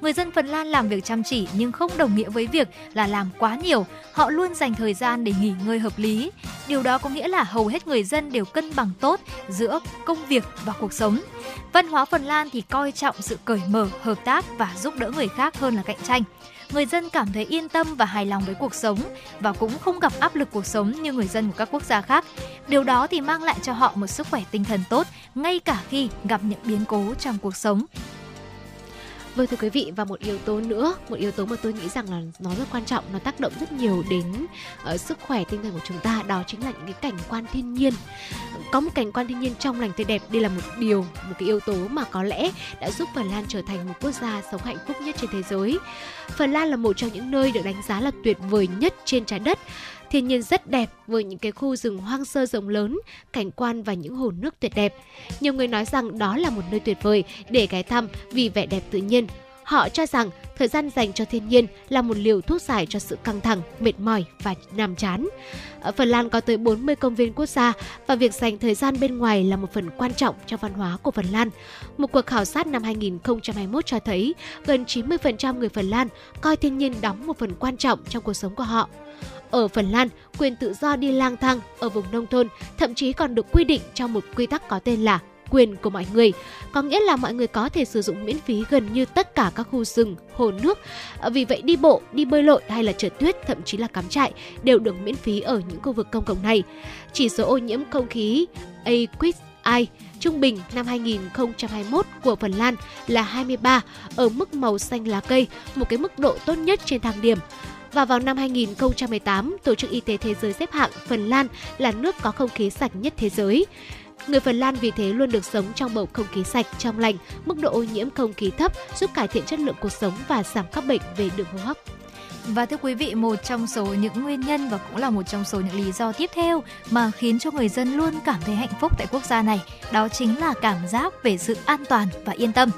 Người dân Phần Lan làm việc chăm chỉ nhưng không đồng nghĩa với việc là làm quá nhiều. Họ luôn dành thời gian để nghỉ ngơi hợp lý. Điều đó có nghĩa là hầu hết người dân đều cân bằng tốt giữa công việc và cuộc sống. Văn hóa Phần Lan thì coi trọng sự cởi mở, hợp tác và giúp đỡ người khác hơn là cạnh tranh người dân cảm thấy yên tâm và hài lòng với cuộc sống và cũng không gặp áp lực cuộc sống như người dân của các quốc gia khác. Điều đó thì mang lại cho họ một sức khỏe tinh thần tốt ngay cả khi gặp những biến cố trong cuộc sống. Vâng thưa quý vị và một yếu tố nữa, một yếu tố mà tôi nghĩ rằng là nó rất quan trọng, nó tác động rất nhiều đến uh, sức khỏe tinh thần của chúng ta, đó chính là những cái cảnh quan thiên nhiên. Có một cảnh quan thiên nhiên trong lành tươi đẹp, đây là một điều, một cái yếu tố mà có lẽ đã giúp Phần Lan trở thành một quốc gia sống hạnh phúc nhất trên thế giới. Phần Lan là một trong những nơi được đánh giá là tuyệt vời nhất trên trái đất Thiên nhiên rất đẹp với những cái khu rừng hoang sơ rộng lớn, cảnh quan và những hồ nước tuyệt đẹp. Nhiều người nói rằng đó là một nơi tuyệt vời để ghé thăm vì vẻ đẹp tự nhiên. Họ cho rằng thời gian dành cho thiên nhiên là một liều thuốc giải cho sự căng thẳng, mệt mỏi và nhàm chán. Ở Phần Lan có tới 40 công viên quốc gia và việc dành thời gian bên ngoài là một phần quan trọng trong văn hóa của Phần Lan. Một cuộc khảo sát năm 2021 cho thấy gần 90% người Phần Lan coi thiên nhiên đóng một phần quan trọng trong cuộc sống của họ. Ở Phần Lan, quyền tự do đi lang thang ở vùng nông thôn thậm chí còn được quy định trong một quy tắc có tên là quyền của mọi người. Có nghĩa là mọi người có thể sử dụng miễn phí gần như tất cả các khu rừng, hồ nước. À, vì vậy đi bộ, đi bơi lội hay là trượt tuyết, thậm chí là cắm trại đều được miễn phí ở những khu vực công cộng này. Chỉ số ô nhiễm không khí AQI trung bình năm 2021 của Phần Lan là 23 ở mức màu xanh lá cây, một cái mức độ tốt nhất trên thang điểm. Và vào năm 2018, Tổ chức Y tế Thế giới xếp hạng Phần Lan là nước có không khí sạch nhất thế giới. Người Phần Lan vì thế luôn được sống trong bầu không khí sạch, trong lành, mức độ ô nhiễm không khí thấp giúp cải thiện chất lượng cuộc sống và giảm các bệnh về đường hô hấp. Và thưa quý vị, một trong số những nguyên nhân và cũng là một trong số những lý do tiếp theo mà khiến cho người dân luôn cảm thấy hạnh phúc tại quốc gia này, đó chính là cảm giác về sự an toàn và yên tâm.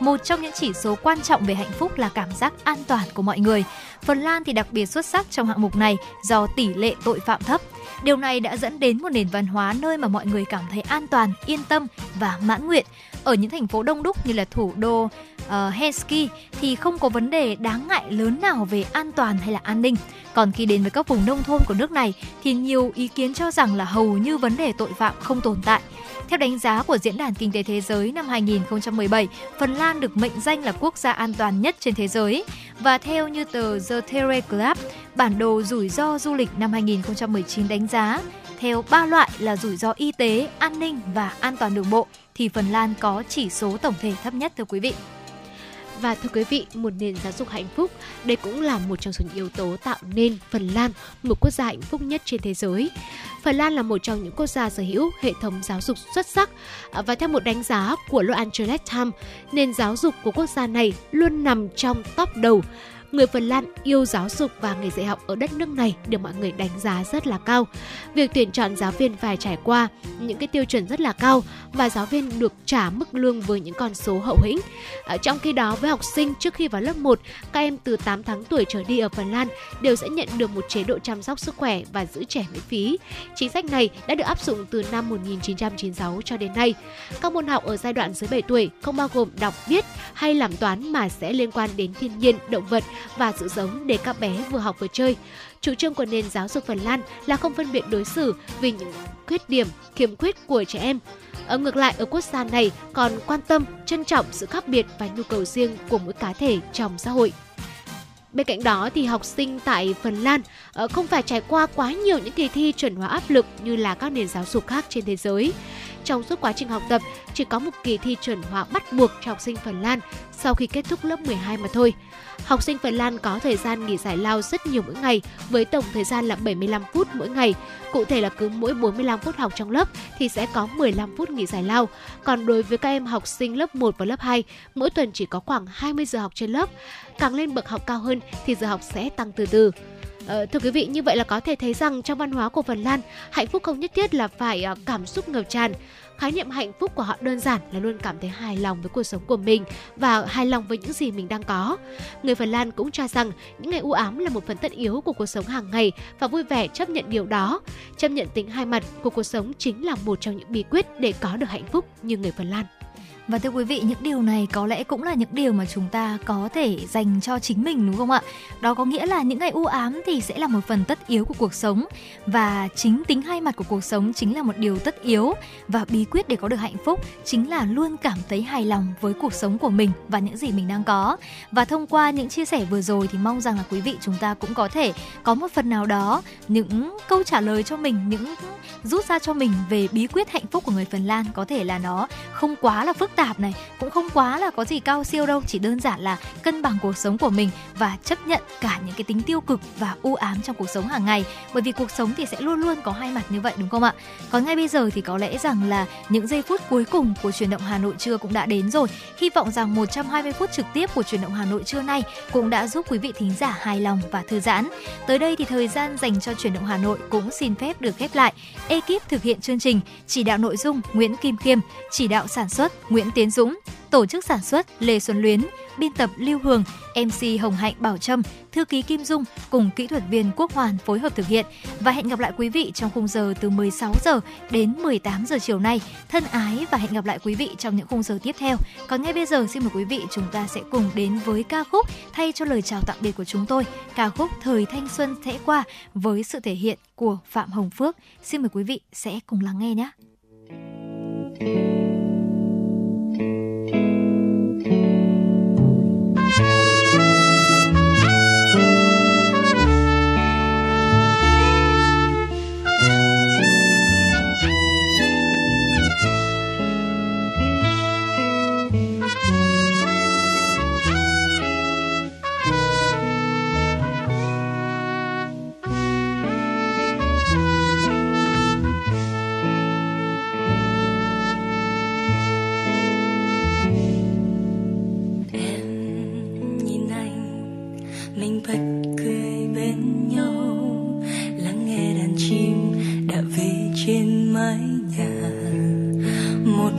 Một trong những chỉ số quan trọng về hạnh phúc là cảm giác an toàn của mọi người. Phần Lan thì đặc biệt xuất sắc trong hạng mục này do tỷ lệ tội phạm thấp. Điều này đã dẫn đến một nền văn hóa nơi mà mọi người cảm thấy an toàn, yên tâm và mãn nguyện. Ở những thành phố đông đúc như là thủ đô uh, Helsinki thì không có vấn đề đáng ngại lớn nào về an toàn hay là an ninh. Còn khi đến với các vùng nông thôn của nước này thì nhiều ý kiến cho rằng là hầu như vấn đề tội phạm không tồn tại. Theo đánh giá của Diễn đàn Kinh tế Thế giới năm 2017, Phần Lan được mệnh danh là quốc gia an toàn nhất trên thế giới. Và theo như tờ The Telegraph, bản đồ rủi ro du lịch năm 2019 đánh giá theo ba loại là rủi ro y tế, an ninh và an toàn đường bộ thì Phần Lan có chỉ số tổng thể thấp nhất thưa quý vị. Và thưa quý vị, một nền giáo dục hạnh phúc, đây cũng là một trong số những yếu tố tạo nên Phần Lan một quốc gia hạnh phúc nhất trên thế giới. Phần Lan là một trong những quốc gia sở hữu hệ thống giáo dục xuất sắc à, và theo một đánh giá của Los Angeles Times, nền giáo dục của quốc gia này luôn nằm trong top đầu người Phần Lan yêu giáo dục và nghề dạy học ở đất nước này được mọi người đánh giá rất là cao. Việc tuyển chọn giáo viên phải trải qua những cái tiêu chuẩn rất là cao và giáo viên được trả mức lương với những con số hậu hĩnh. À, trong khi đó với học sinh trước khi vào lớp 1, các em từ 8 tháng tuổi trở đi ở Phần Lan đều sẽ nhận được một chế độ chăm sóc sức khỏe và giữ trẻ miễn phí. Chính sách này đã được áp dụng từ năm 1996 cho đến nay. Các môn học ở giai đoạn dưới 7 tuổi không bao gồm đọc, viết hay làm toán mà sẽ liên quan đến thiên nhiên, động vật và sự giống để các bé vừa học vừa chơi. Chủ trương của nền giáo dục Phần Lan là không phân biệt đối xử vì những khuyết điểm, khiếm khuyết của trẻ em. Ở ngược lại, ở quốc gia này còn quan tâm, trân trọng sự khác biệt và nhu cầu riêng của mỗi cá thể trong xã hội. Bên cạnh đó thì học sinh tại Phần Lan ờ, không phải trải qua quá nhiều những kỳ thi chuẩn hóa áp lực như là các nền giáo dục khác trên thế giới. Trong suốt quá trình học tập, chỉ có một kỳ thi chuẩn hóa bắt buộc cho học sinh Phần Lan sau khi kết thúc lớp 12 mà thôi. Học sinh Phần Lan có thời gian nghỉ giải lao rất nhiều mỗi ngày với tổng thời gian là 75 phút mỗi ngày. Cụ thể là cứ mỗi 45 phút học trong lớp thì sẽ có 15 phút nghỉ giải lao. Còn đối với các em học sinh lớp 1 và lớp 2, mỗi tuần chỉ có khoảng 20 giờ học trên lớp. Càng lên bậc học cao hơn thì giờ học sẽ tăng từ từ. Ờ, thưa quý vị, như vậy là có thể thấy rằng trong văn hóa của Phần Lan, hạnh phúc không nhất thiết là phải ờ, cảm xúc ngập tràn. Khái niệm hạnh phúc của họ đơn giản là luôn cảm thấy hài lòng với cuộc sống của mình và hài lòng với những gì mình đang có. Người Phần Lan cũng cho rằng những ngày u ám là một phần tất yếu của cuộc sống hàng ngày và vui vẻ chấp nhận điều đó. Chấp nhận tính hai mặt của cuộc sống chính là một trong những bí quyết để có được hạnh phúc như người Phần Lan. Và thưa quý vị, những điều này có lẽ cũng là những điều mà chúng ta có thể dành cho chính mình đúng không ạ? Đó có nghĩa là những ngày u ám thì sẽ là một phần tất yếu của cuộc sống và chính tính hai mặt của cuộc sống chính là một điều tất yếu và bí quyết để có được hạnh phúc chính là luôn cảm thấy hài lòng với cuộc sống của mình và những gì mình đang có. Và thông qua những chia sẻ vừa rồi thì mong rằng là quý vị chúng ta cũng có thể có một phần nào đó những câu trả lời cho mình, những rút ra cho mình về bí quyết hạnh phúc của người Phần Lan có thể là nó không quá là phức tạp tạp này, cũng không quá là có gì cao siêu đâu, chỉ đơn giản là cân bằng cuộc sống của mình và chấp nhận cả những cái tính tiêu cực và u ám trong cuộc sống hàng ngày. Bởi vì cuộc sống thì sẽ luôn luôn có hai mặt như vậy, đúng không ạ? Còn ngay bây giờ thì có lẽ rằng là những giây phút cuối cùng của truyền động Hà Nội trưa cũng đã đến rồi. Hy vọng rằng 120 phút trực tiếp của truyền động Hà Nội trưa nay cũng đã giúp quý vị thính giả hài lòng và thư giãn. Tới đây thì thời gian dành cho truyền động Hà Nội cũng xin phép được khép lại. Ekip thực hiện chương trình chỉ đạo nội dung Nguyễn Kim Khiêm, chỉ đạo sản xuất Nguyễn Tiến Dũng, tổ chức sản xuất Lê Xuân Luyến, biên tập Lưu Hường, MC Hồng Hạnh Bảo Trâm, thư ký Kim Dung cùng kỹ thuật viên Quốc Hoàn phối hợp thực hiện và hẹn gặp lại quý vị trong khung giờ từ 16 giờ đến 18 giờ chiều nay. Thân ái và hẹn gặp lại quý vị trong những khung giờ tiếp theo. Còn ngay bây giờ xin mời quý vị chúng ta sẽ cùng đến với ca khúc thay cho lời chào tạm biệt của chúng tôi, ca khúc Thời thanh xuân sẽ qua với sự thể hiện của Phạm Hồng Phước. Xin mời quý vị sẽ cùng lắng nghe nhé.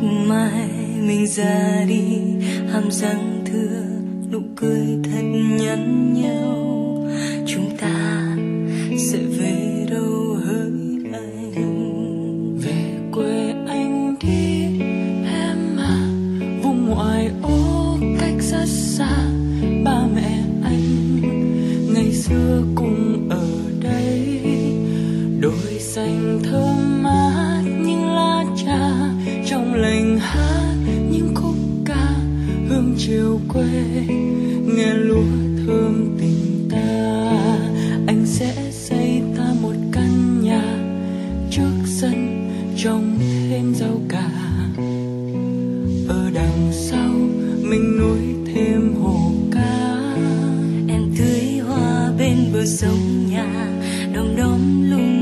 Mai mình ra đi. Hàm răng thưa, nụ cười thật nhắn nhau chúng ta sẽ về đâu hỡi anh? Về quê anh đi, em à. Vùng ngoại ô cách rất xa. Ba mẹ anh, ngày xưa cùng quê nghe lúa thơm tình ta. Anh sẽ xây ta một căn nhà trước sân, trồng thêm rau cà. Ở đằng sau, mình nuôi thêm hồ cá. Em tưới hoa bên bờ sông nhà, đom đóm lung